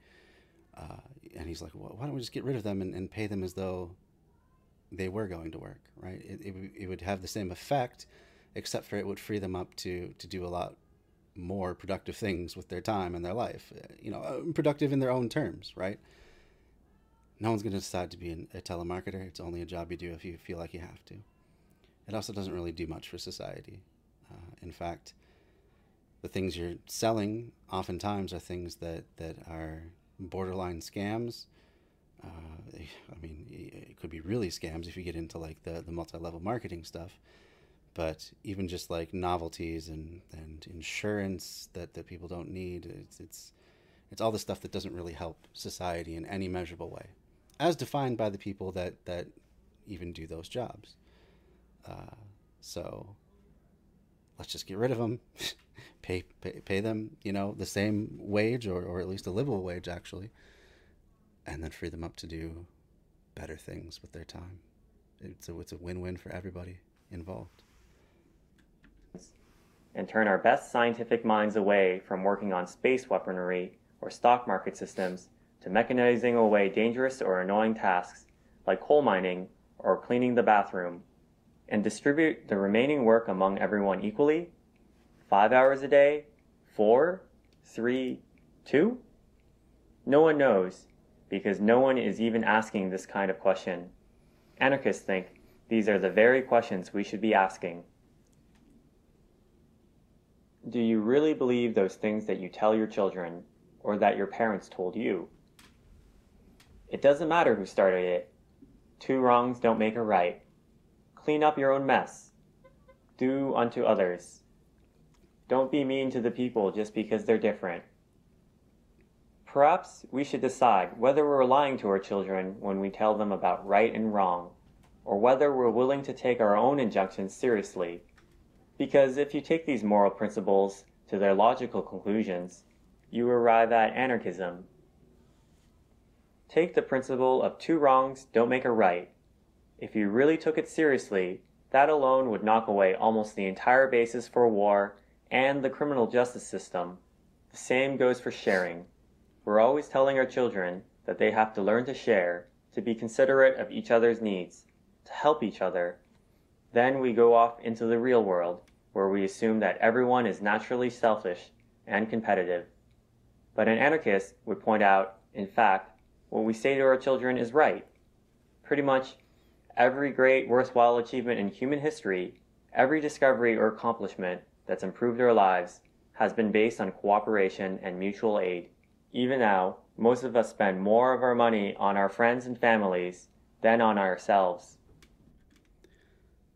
Uh, and he's like, well, why don't we just get rid of them and, and pay them as though they were going to work, right? It, it, it, would have the same effect, except for it would free them up to, to do a lot more productive things with their time and their life, uh, you know, uh, productive in their own terms, right? No one's going to decide to be an, a telemarketer. It's only a job you do if you feel like you have to. It also doesn't really do much for society. Uh, in fact, the things you're selling oftentimes are things that, that are borderline scams uh, I mean, it could be really scams if you get into like the, the multi-level marketing stuff. But even just like novelties and, and insurance that, that people don't need, it's, it's it's all the stuff that doesn't really help society in any measurable way, as defined by the people that that even do those jobs. Uh, so let's just get rid of them, pay, pay pay them, you know, the same wage or, or at least a livable wage actually, and then free them up to do better things with their time. It's a, it's a win win for everybody involved. And turn our best scientific minds away from working on space weaponry or stock market systems to mechanizing away dangerous or annoying tasks like coal mining or cleaning the bathroom, and distribute the remaining work among everyone equally? Five hours a day? Four? Three? Two? No one knows, because no one is even asking this kind of question. Anarchists think these are the very questions we should be asking. Do you really believe those things that you tell your children or that your parents told you? It doesn't matter who started it. Two wrongs don't make a right. Clean up your own mess. Do unto others. Don't be mean to the people just because they're different. Perhaps we should decide whether we're lying to our children when we tell them about right and wrong, or whether we're willing to take our own injunctions seriously. Because if you take these moral principles to their logical conclusions, you arrive at anarchism. Take the principle of two wrongs don't make a right. If you really took it seriously, that alone would knock away almost the entire basis for war and the criminal justice system. The same goes for sharing. We're always telling our children that they have to learn to share, to be considerate of each other's needs, to help each other. Then we go off into the real world, where we assume that everyone is naturally selfish and competitive. But an anarchist would point out, in fact, what we say to our children is right. Pretty much every great, worthwhile achievement in human history, every discovery or accomplishment that's improved our lives, has been based on cooperation and mutual aid. Even now, most of us spend more of our money on our friends and families than on ourselves.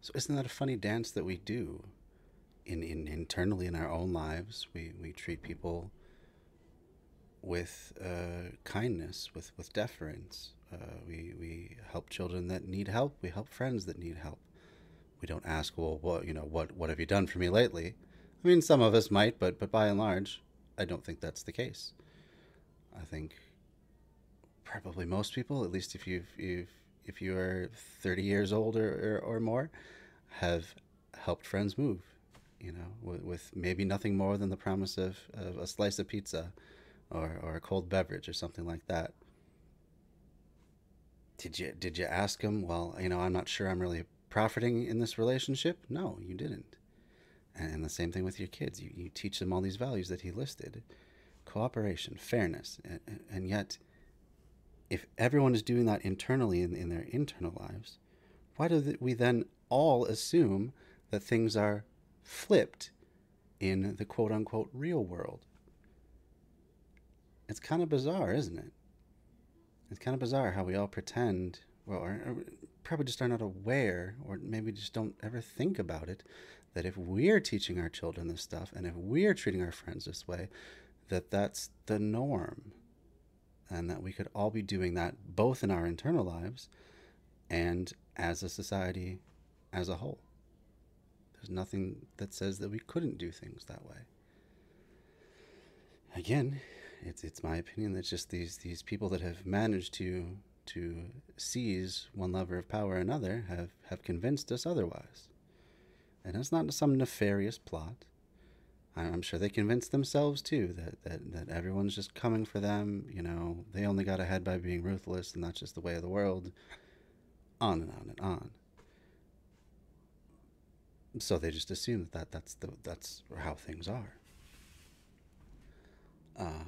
So isn't that a funny dance that we do? In, in internally in our own lives, we, we treat people with uh, kindness, with, with deference. Uh, we, we help children that need help. We help friends that need help. We don't ask, well, what you know, what what have you done for me lately? I mean, some of us might, but but by and large, I don't think that's the case. I think probably most people, at least if you've, you've if you are 30 years old or, or, or more, have helped friends move, you know, with, with, maybe nothing more than the promise of, of a slice of pizza or, or a cold beverage or something like that. Did you did you ask him? Well, you know, I'm not sure I'm really profiting in this relationship. No, you didn't. And, and the same thing with your kids. You, you teach them all these values that he listed: cooperation, fairness, and, and yet if everyone is doing that internally in, in their internal lives, why do we then all assume that things are flipped in the quote unquote real world? It's kind of bizarre, isn't it? It's kind of bizarre how we all pretend, well, or, or probably just are not aware, or maybe just don't ever think about it, that if we're teaching our children this stuff and if we're treating our friends this way, that that's the norm and that we could all be doing that both in our internal lives and as a society as a whole. There's nothing that says that we couldn't do things that way. Again, it's it's my opinion that just these these people that have managed to to seize one lever of power another have, have convinced us otherwise. And it's not some nefarious plot. I'm sure they convinced themselves too that, that, that everyone's just coming for them. You know, they only got ahead by being ruthless, and that's just the way of the world. On and on and on. So they just assume that that's the that's how things are. Uh,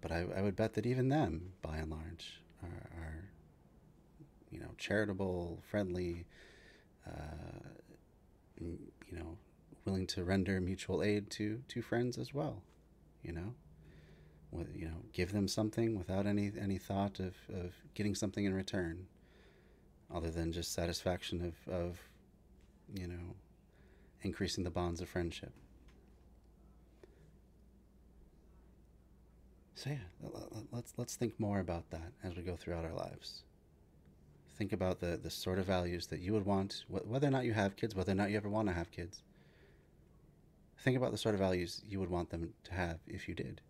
but I, I would bet that even them, by and large, are, are you know charitable, friendly, uh, you know willing to render mutual aid to to friends as well you know? You know give them something without any any thought of, of getting something in return other than just satisfaction of, of you know increasing the bonds of friendship. So yeah let's let's think more about that as we go throughout our lives. Think about the the sort of values that you would want whether or not you have kids whether or not you ever want to have kids Think about the sort of values you would want them to have if you did.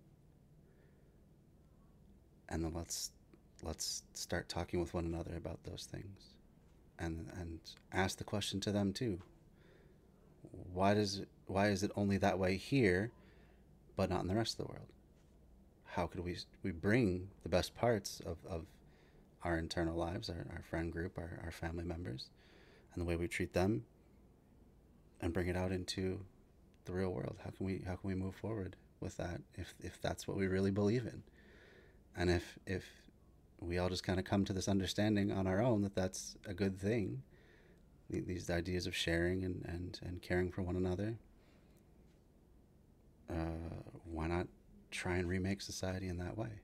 And then let's let's start talking with one another about those things. And and ask the question to them too. Why does it, why is it only that way here but not in the rest of the world? How could we we bring the best parts of, of our internal lives, our, our friend group, our, our family members, and the way we treat them and bring it out into the real world? How can we how can we move forward with that if if that's what we really believe in? And if if we all just kind of come to this understanding on our own that that's a good thing, these ideas of sharing and, and, and caring for one another, uh, why not try and remake society in that way?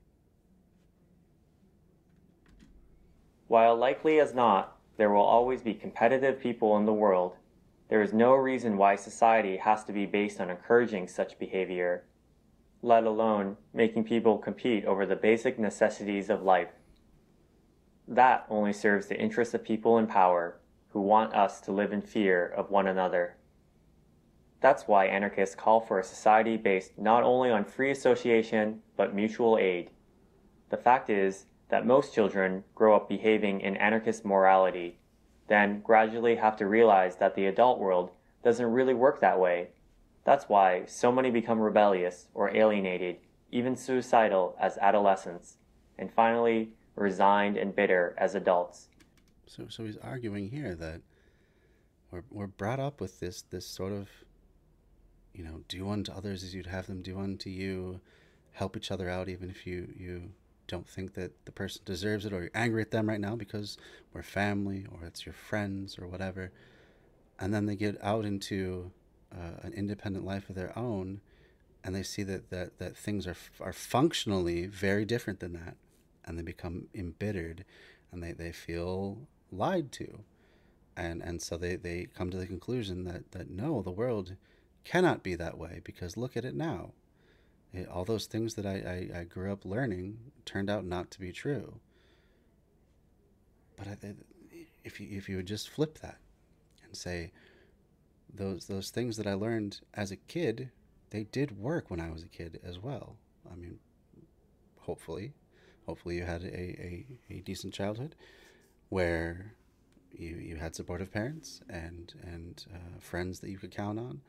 While likely as not, there will always be competitive people in the world there is no reason why society has to be based on encouraging such behavior, let alone making people compete over the basic necessities of life. That only serves the interests of people in power who want us to live in fear of one another. That's why anarchists call for a society based not only on free association but mutual aid. The fact is that most children grow up behaving in anarchist morality then gradually have to realize that the adult world doesn't really work that way. That's why so many become rebellious or alienated, even suicidal as adolescents, and finally resigned and bitter as adults. So, so he's arguing here that we're, we're brought up with this, this sort of, you know, do unto others as you'd have them do unto you, help each other out, even if you you don't think that the person deserves it, or you're angry at them right now because we're family, or it's your friends, or whatever. And then they get out into uh, an independent life of their own, and they see that that that things are are functionally very different than that, and they become embittered, and they they feel lied to and and so they, they come to the conclusion that, that no, the world cannot be that way because look at it now. It, all those things that I, I, I, grew up learning turned out not to be true. But I, if you if you would just flip that and say those those things that I learned as a kid, they did work when I was a kid as well. I mean, hopefully, hopefully you had a, a, a decent childhood where you you had supportive parents and and uh, friends that you could count on.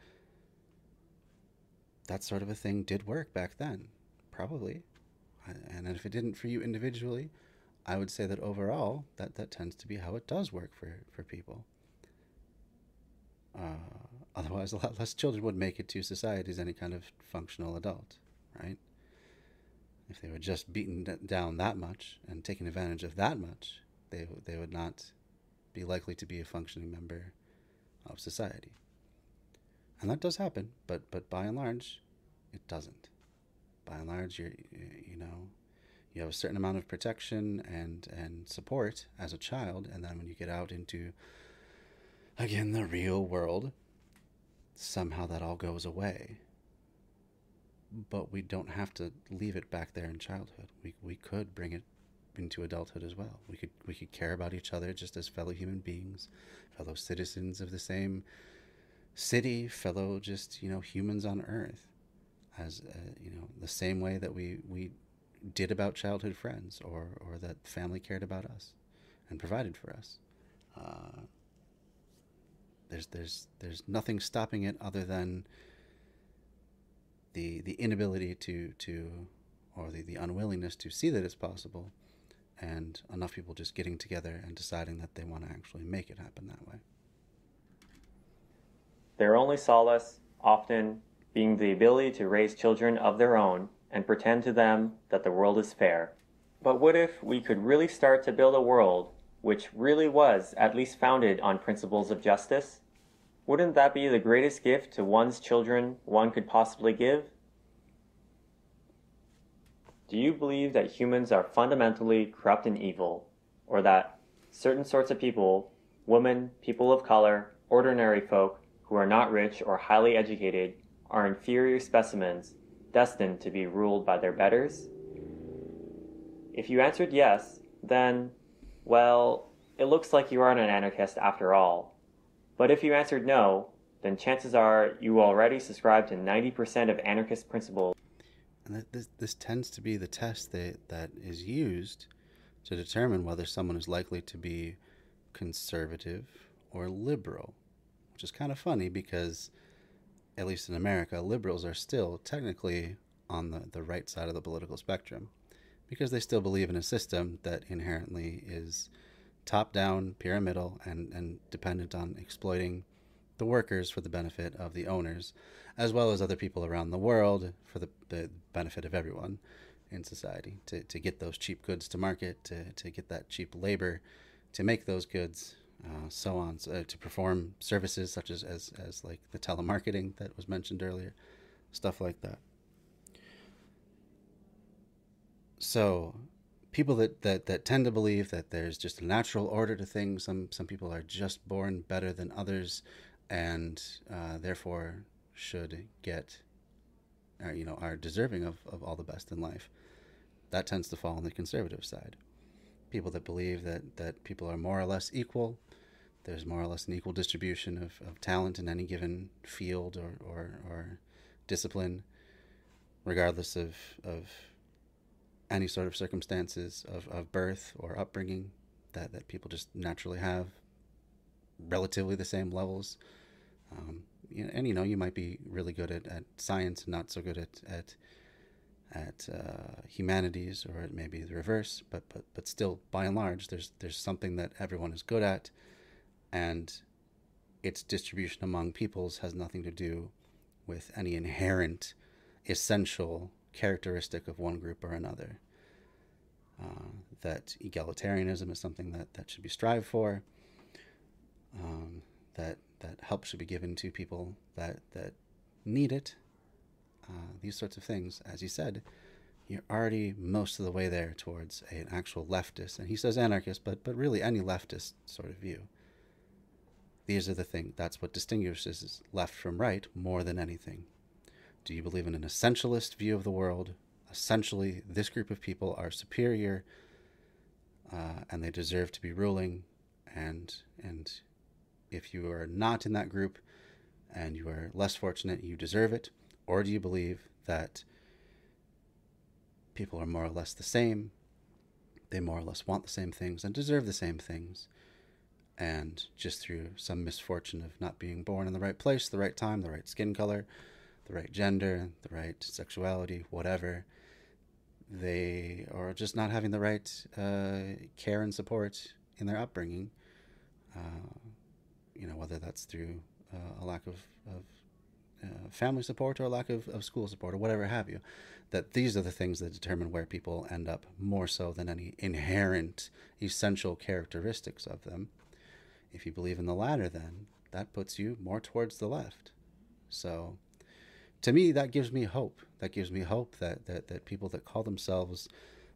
That sort of a thing did work back then, probably, and if it didn't for you individually, I would say that overall that that tends to be how it does work for for people. Uh, otherwise, a lot less children would make it to society as any kind of functional adult, right? If they were just beaten down that much and taken advantage of that much, they they would not be likely to be a functioning member of society. And that does happen, but but by and large, it doesn't. By and large, you're you know, you have a certain amount of protection and and support as a child, and then when you get out into again the real world, somehow that all goes away. But we don't have to leave it back there in childhood. We we could bring it into adulthood as well. We could we could care about each other just as fellow human beings, fellow citizens of the same city, fellow just you know humans on Earth, as uh, you know the same way that we we did about childhood friends, or or that family cared about us and provided for us. Uh, there's there's there's nothing stopping it other than the the inability to to or the, the unwillingness to see that it's possible and enough people just getting together and deciding that they want to actually make it happen that way. Their only solace, often, being the ability to raise children of their own and pretend to them that the world is fair. But what if we could really start to build a world which really was at least founded on principles of justice? Wouldn't that be the greatest gift to one's children one could possibly give? Do you believe that humans are fundamentally corrupt and evil, or that certain sorts of people, women, people of color, ordinary folk who are not rich or highly educated, are inferior specimens destined to be ruled by their betters? If you answered yes, then, well, it looks like you aren't an anarchist after all. But if you answered no, then chances are you already subscribe to 90% of anarchist principles and this, this tends to be the test that, that is used to determine whether someone is likely to be conservative or liberal, which is kind of funny because, at least in America, liberals are still technically on the, the right side of the political spectrum because they still believe in a system that inherently is top down, pyramidal, and, and dependent on exploiting the workers for the benefit of the owners, as well as other people around the world for the, the benefit of everyone in society to, to get those cheap goods to market, to, to get that cheap labor to make those goods, uh, so on, uh, to perform services such as, as, as like the telemarketing that was mentioned earlier, stuff like that. So people that, that, that tend to believe that there's just a natural order to things, some, some people are just born better than others, and uh, therefore should get, uh, you know, are deserving of, of all the best in life. That tends to fall on the conservative side. People that believe that, that people are more or less equal, there's more or less an equal distribution of, of talent in any given field or, or, or discipline, regardless of, of any sort of circumstances of, of birth or upbringing that, that people just naturally have relatively the same levels. Um, and you know, you might be really good at, at science and not so good at at at uh, humanities, or it may be the reverse. But but but still, by and large, there's there's something that everyone is good at, and its distribution among peoples has nothing to do with any inherent, essential characteristic of one group or another. Uh, that egalitarianism is something that, that should be strived for. Um, that that help should be given to people that that need it. Uh, these sorts of things, as you said, you're already most of the way there towards a, an actual leftist, and he says anarchist, but but really any leftist sort of view. These are the things. That's what distinguishes left from right more than anything. Do you believe in an essentialist view of the world? Essentially, this group of people are superior, uh, and they deserve to be ruling, and and if you are not in that group, and you are less fortunate, you deserve it, or do you believe that people are more or less the same? They more or less want the same things and deserve the same things and just through some misfortune of not being born in the right place, the right time, the right skin color, the right gender, the right sexuality, whatever, they are just not having the right uh, care and support in their upbringing. Uh, you know, whether that's through uh, a lack of, of uh, family support or a lack of, of school support or whatever have you, that these are the things that determine where people end up more so than any inherent essential characteristics of them. If you believe in the latter, then that puts you more towards the left. So, to me, that gives me hope. That gives me hope that, that, that people that call themselves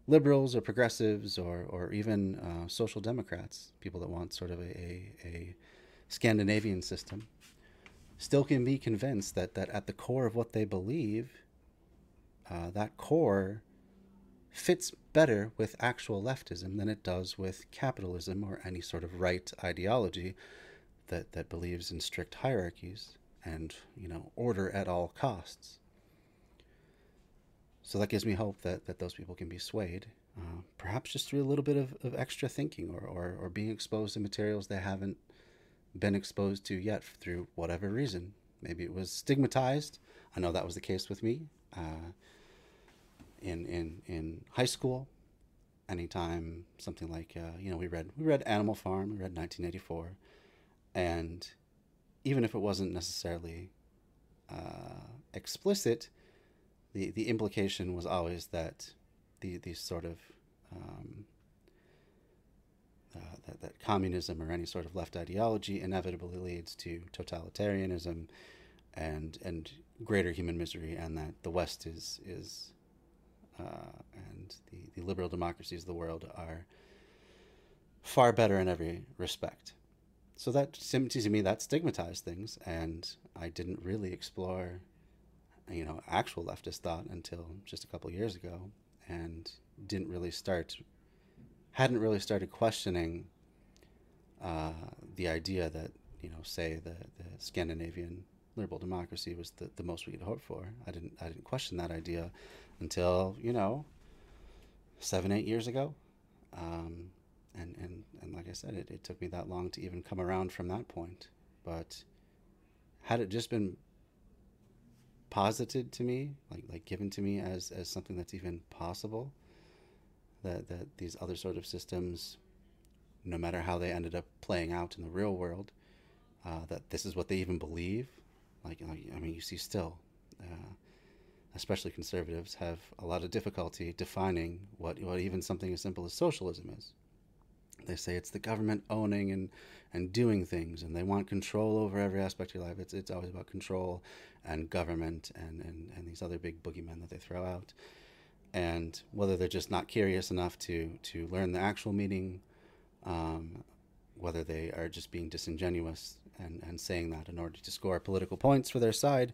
liberals or progressives or, or even uh, social democrats, people that want sort of a, a, a Scandinavian system, still can be convinced that, that at the core of what they believe, uh, that core fits better with actual leftism than it does with capitalism or any sort of right ideology that, that believes in strict hierarchies and you know order at all costs. So that gives me hope that, that those people can be swayed, uh, perhaps just through a little bit of, of extra thinking or, or, or being exposed to materials they haven't been exposed to yet through whatever reason. Maybe it was stigmatized. I know that was the case with me. Uh, in in in high school anytime something like uh, you know we read we read Animal Farm, we read 1984, and even if it wasn't necessarily uh, explicit, the the implication was always that the these sort of um, uh, that, that communism or any sort of left ideology inevitably leads to totalitarianism and and greater human misery, and that the West is is uh, and the, the liberal democracies of the world are far better in every respect. So that seems to me that stigmatized things, and I didn't really explore, you know, actual leftist thought until just a couple years ago, and didn't really start, hadn't really started questioning uh, the idea that you know, say the, the Scandinavian liberal democracy was the, the most we could hope for. I didn't I didn't question that idea until you know seven eight years ago. Um, and and and like i said it, it took me that long to even come around from that point. But had it just been posited to me like like given to me as as something that's even possible that that these other sort of systems no matter how they ended up playing out in the real world uh, that this is what they even believe like, like i mean you see still uh, especially conservatives, have a lot of difficulty defining what, what even something as simple as socialism is. They say it's the government owning and, and doing things, and they want control over every aspect of your life. It's, it's always about control and government and, and, and these other big boogeymen that they throw out. And whether they're just not curious enough to, to learn the actual meaning, um, whether they are just being disingenuous and, and saying that in order to score political points for their side,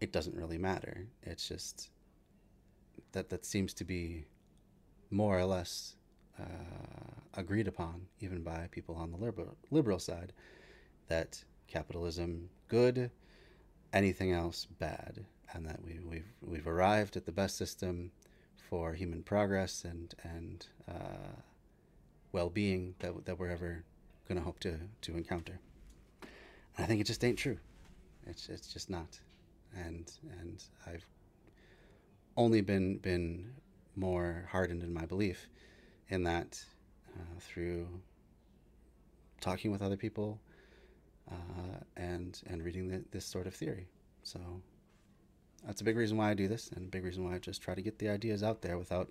it doesn't really matter. It's just that that seems to be more or less uh, agreed upon, even by people on the liberal liberal side, that capitalism good, anything else bad, and that we, we've we've arrived at the best system for human progress and and uh, well-being that that we're ever going to hope to to encounter. And I think it just ain't true. It's it's just not and and I've only been been more hardened in my belief in that uh, through talking with other people uh, and and reading the, this sort of theory. So that's a big reason why I do this, and a big reason why I just try to get the ideas out there without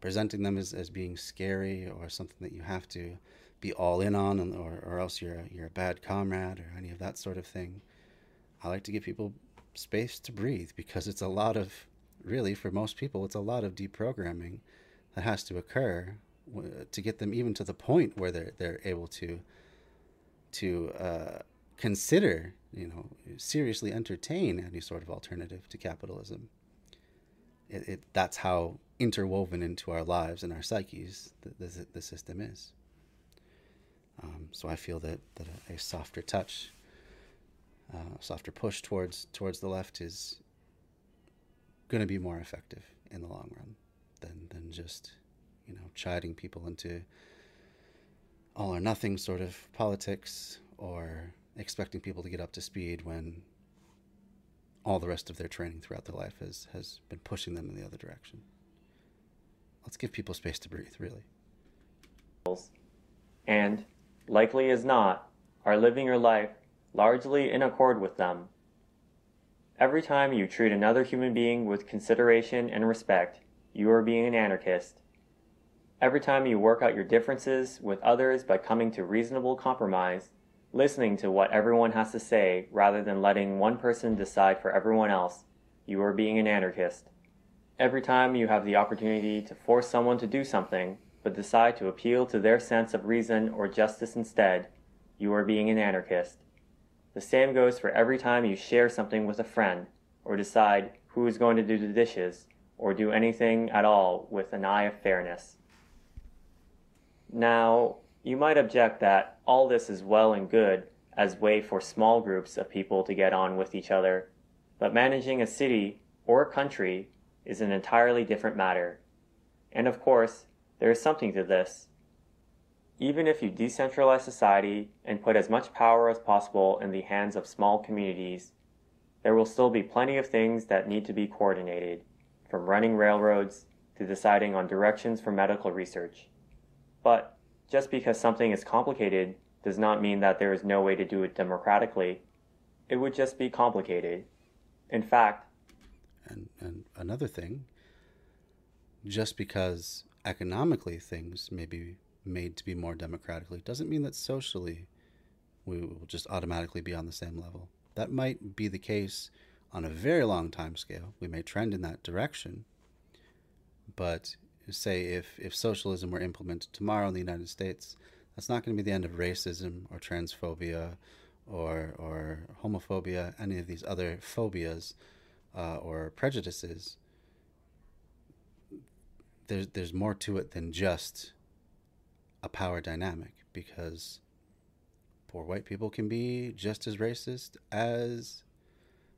presenting them as, as being scary or something that you have to be all in on, or, or else you're a, you're a bad comrade or any of that sort of thing. I like to give people space to breathe because it's a lot of, really, for most people, it's a lot of deprogramming that has to occur to get them even to the point where they're they're able to to uh, consider, you know, seriously entertain any sort of alternative to capitalism. It, it that's how interwoven into our lives and our psyches the, the, the system is. Um, so I feel that, that a, a softer touch, uh, softer push towards towards the left is going to be more effective in the long run than than just you know chiding people into all or nothing sort of politics or expecting people to get up to speed when all the rest of their training throughout their life has, has been pushing them in the other direction. Let's give people space to breathe, really. And, likely as not, are living your life largely in accord with them. Every time you treat another human being with consideration and respect, you are being an anarchist. Every time you work out your differences with others by coming to reasonable compromise, listening to what everyone has to say rather than letting one person decide for everyone else, you are being an anarchist. Every time you have the opportunity to force someone to do something, but decide to appeal to their sense of reason or justice instead, you are being an anarchist. The same goes for every time you share something with a friend, or decide who is going to do the dishes, or do anything at all with an eye of fairness. Now, you might object that all this is well and good as way for small groups of people to get on with each other, but managing a city or a country is an entirely different matter. And of course, there is something to this. Even if you decentralize society and put as much power as possible in the hands of small communities, there will still be plenty of things that need to be coordinated, from running railroads to deciding on directions for medical research. But just because something is complicated does not mean that there is no way to do it democratically. It would just be complicated. In fact, and, and another thing, just because economically things may be made to be more democratically doesn't mean that socially we will just automatically be on the same level. That might be the case on a very long time scale. We may trend in that direction. But say if, if socialism were implemented tomorrow in the United States, that's not going to be the end of racism or transphobia or, or homophobia, any of these other phobias uh, or prejudices. There's, there's more to it than just a power dynamic because poor white people can be just as racist as,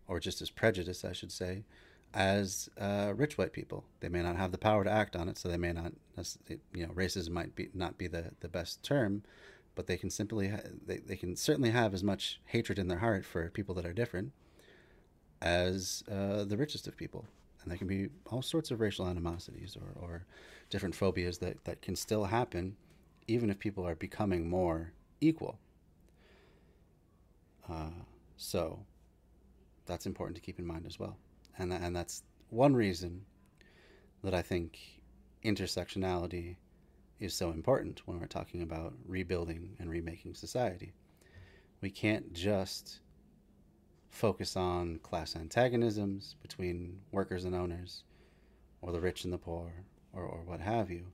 or just as prejudiced, I should say, as uh, rich white people. They may not have the power to act on it, so they may not. You know, racism might be not be the, the best term, but they can simply they they can certainly have as much hatred in their heart for people that are different as uh, the richest of people, and there can be all sorts of racial animosities or, or different phobias that that can still happen, even if people are becoming more equal. Uh, so that's important to keep in mind as well and and that's one reason that I think intersectionality is so important when we're talking about rebuilding and remaking society. We can't just focus on class antagonisms between workers and owners, or the rich and the poor, or, or what have you.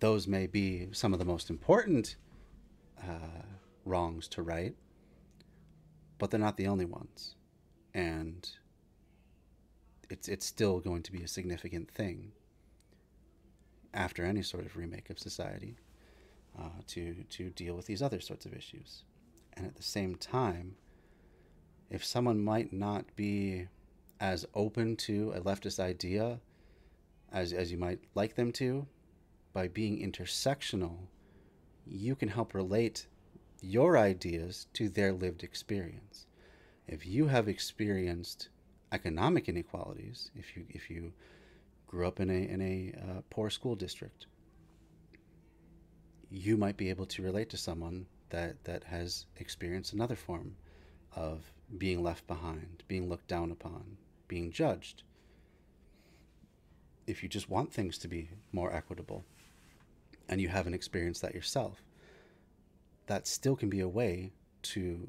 Those may be some of the most important uh, wrongs to right, but they're not the only ones. And it's it's still going to be a significant thing after any sort of remake of society uh, to to deal with these other sorts of issues. And at the same time, if someone might not be as open to a leftist idea as as you might like them to, by being intersectional, you can help relate your ideas to their lived experience. If you have experienced economic inequalities if you if you grew up in a in a uh, poor school district you might be able to relate to someone that that has experienced another form of being left behind being looked down upon being judged. If you just want things to be more equitable and you haven't experienced that yourself, that still can be a way to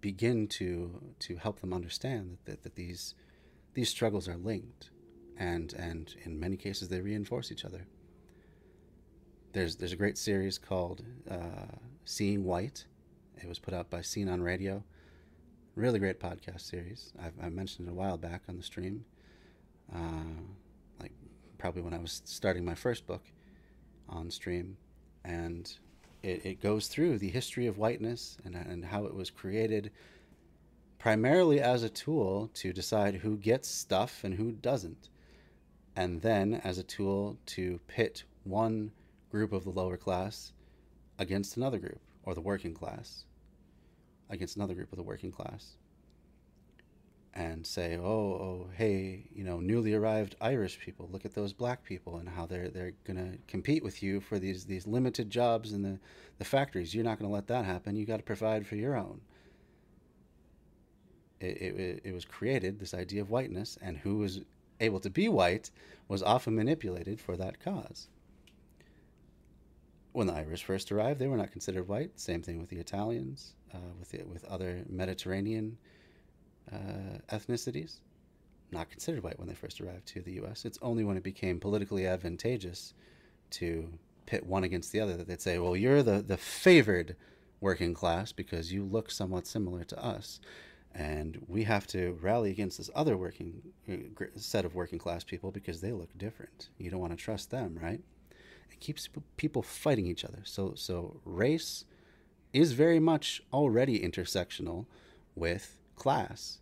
begin to to help them understand that, that, that these these struggles are linked and and in many cases they reinforce each other there's there's a great series called uh, Seeing White. It was put out by Scene on Radio. Really great podcast series. I've, I mentioned it a while back on the stream, uh, like probably when I was starting my first book on stream, and it, it goes through the history of whiteness and and how it was created, primarily as a tool to decide who gets stuff and who doesn't, and then as a tool to pit one group of the lower class against another group, or the working class against another group of the working class. And say, oh, oh, hey, you know, newly arrived Irish people, look at those black people and how they're they're gonna compete with you for these these limited jobs in the, the factories. You're not gonna let that happen. You got to provide for your own. It, it, it was created this idea of whiteness, and who was able to be white was often manipulated for that cause when the Irish first arrived, they were not considered white. Same thing with the Italians, uh, with the, with other Mediterranean uh, ethnicities, not considered white when they first arrived to the U.S. It's only when it became politically advantageous to pit one against the other that they'd say, "Well, you're the the favored working class because you look somewhat similar to us." And we have to rally against this other working uh, set of working class people because they look different. You don't want to trust them, right? it keeps people fighting each other. So so race is very much already intersectional with class.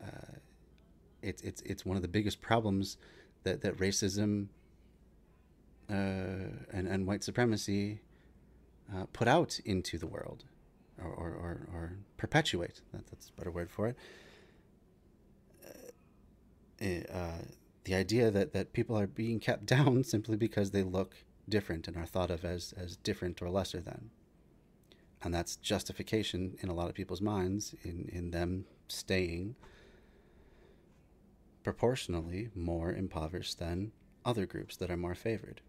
Uh, it's it's it's one of the biggest problems that that racism uh, and and white supremacy uh, put out into the world, or or, or, or perpetuate. That, that's a better word for it. Uh, uh, the idea that, that people are being kept down simply because they look different and are thought of as, as different or lesser than. And that's justification in a lot of people's minds in, in them staying proportionally more impoverished than other groups that are more favored.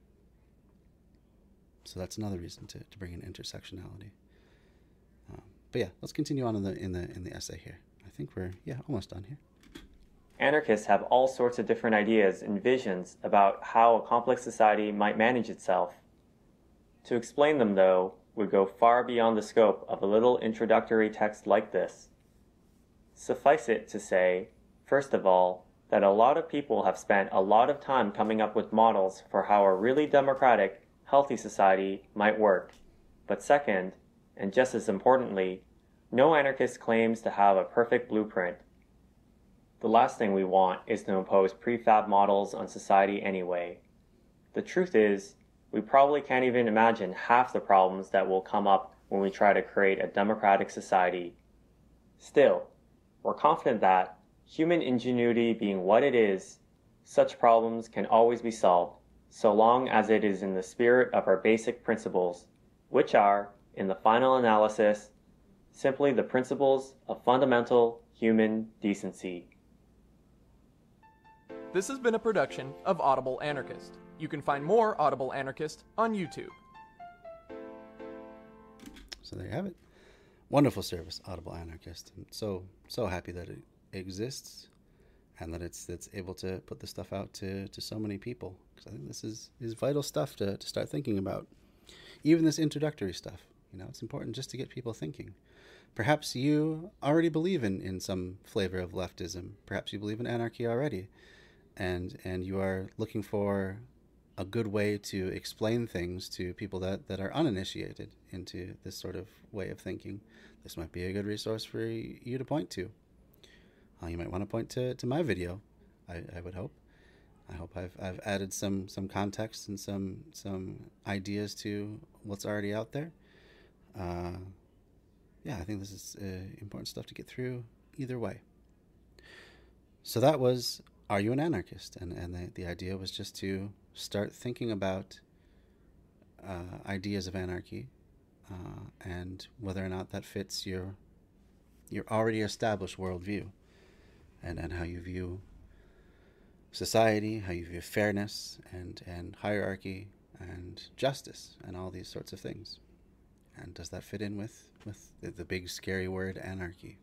So that's another reason to, to bring in intersectionality. Um, but yeah, let's continue on in the in the in the essay here. I think we're yeah almost done here. Anarchists have all sorts of different ideas and visions about how a complex society might manage itself. To explain them, though, would go far beyond the scope of a little introductory text like this. Suffice it to say, first of all, that a lot of people have spent a lot of time coming up with models for how a really democratic, healthy society might work. But second, and just as importantly, no anarchist claims to have a perfect blueprint. The last thing we want is to impose prefab models on society anyway. The truth is, we probably can't even imagine half the problems that will come up when we try to create a democratic society. Still, we're confident that, human ingenuity being what it is, such problems can always be solved, so long as it is in the spirit of our basic principles, which are, in the final analysis, simply the principles of fundamental human decency. This has been a production of Audible Anarchist. You can find more Audible Anarchist on YouTube. So there you have it. Wonderful service, Audible Anarchist. I'm so so happy that it exists and that it's it's able to put this stuff out to, to so many people. Because I think this is, is vital stuff to, to start thinking about. Even this introductory stuff. You know, it's important just to get people thinking. Perhaps you already believe in, in some flavor of leftism. Perhaps you believe in anarchy already and and you are looking for a good way to explain things to people that, that are uninitiated into this sort of way of thinking, this might be a good resource for you to point to. Uh, you might want to point to, to my video, I, I would hope. I hope I've, I've added some, some context and some, some ideas to what's already out there. Uh, yeah, I think this is uh, important stuff to get through either way. So that was are you an anarchist? And and the, the idea was just to start thinking about uh, ideas of anarchy uh, and whether or not that fits your your already established worldview. and, and how you view society, how you view fairness and, and hierarchy and justice and all these sorts of things. And does that fit in with, with the, the big scary word anarchy?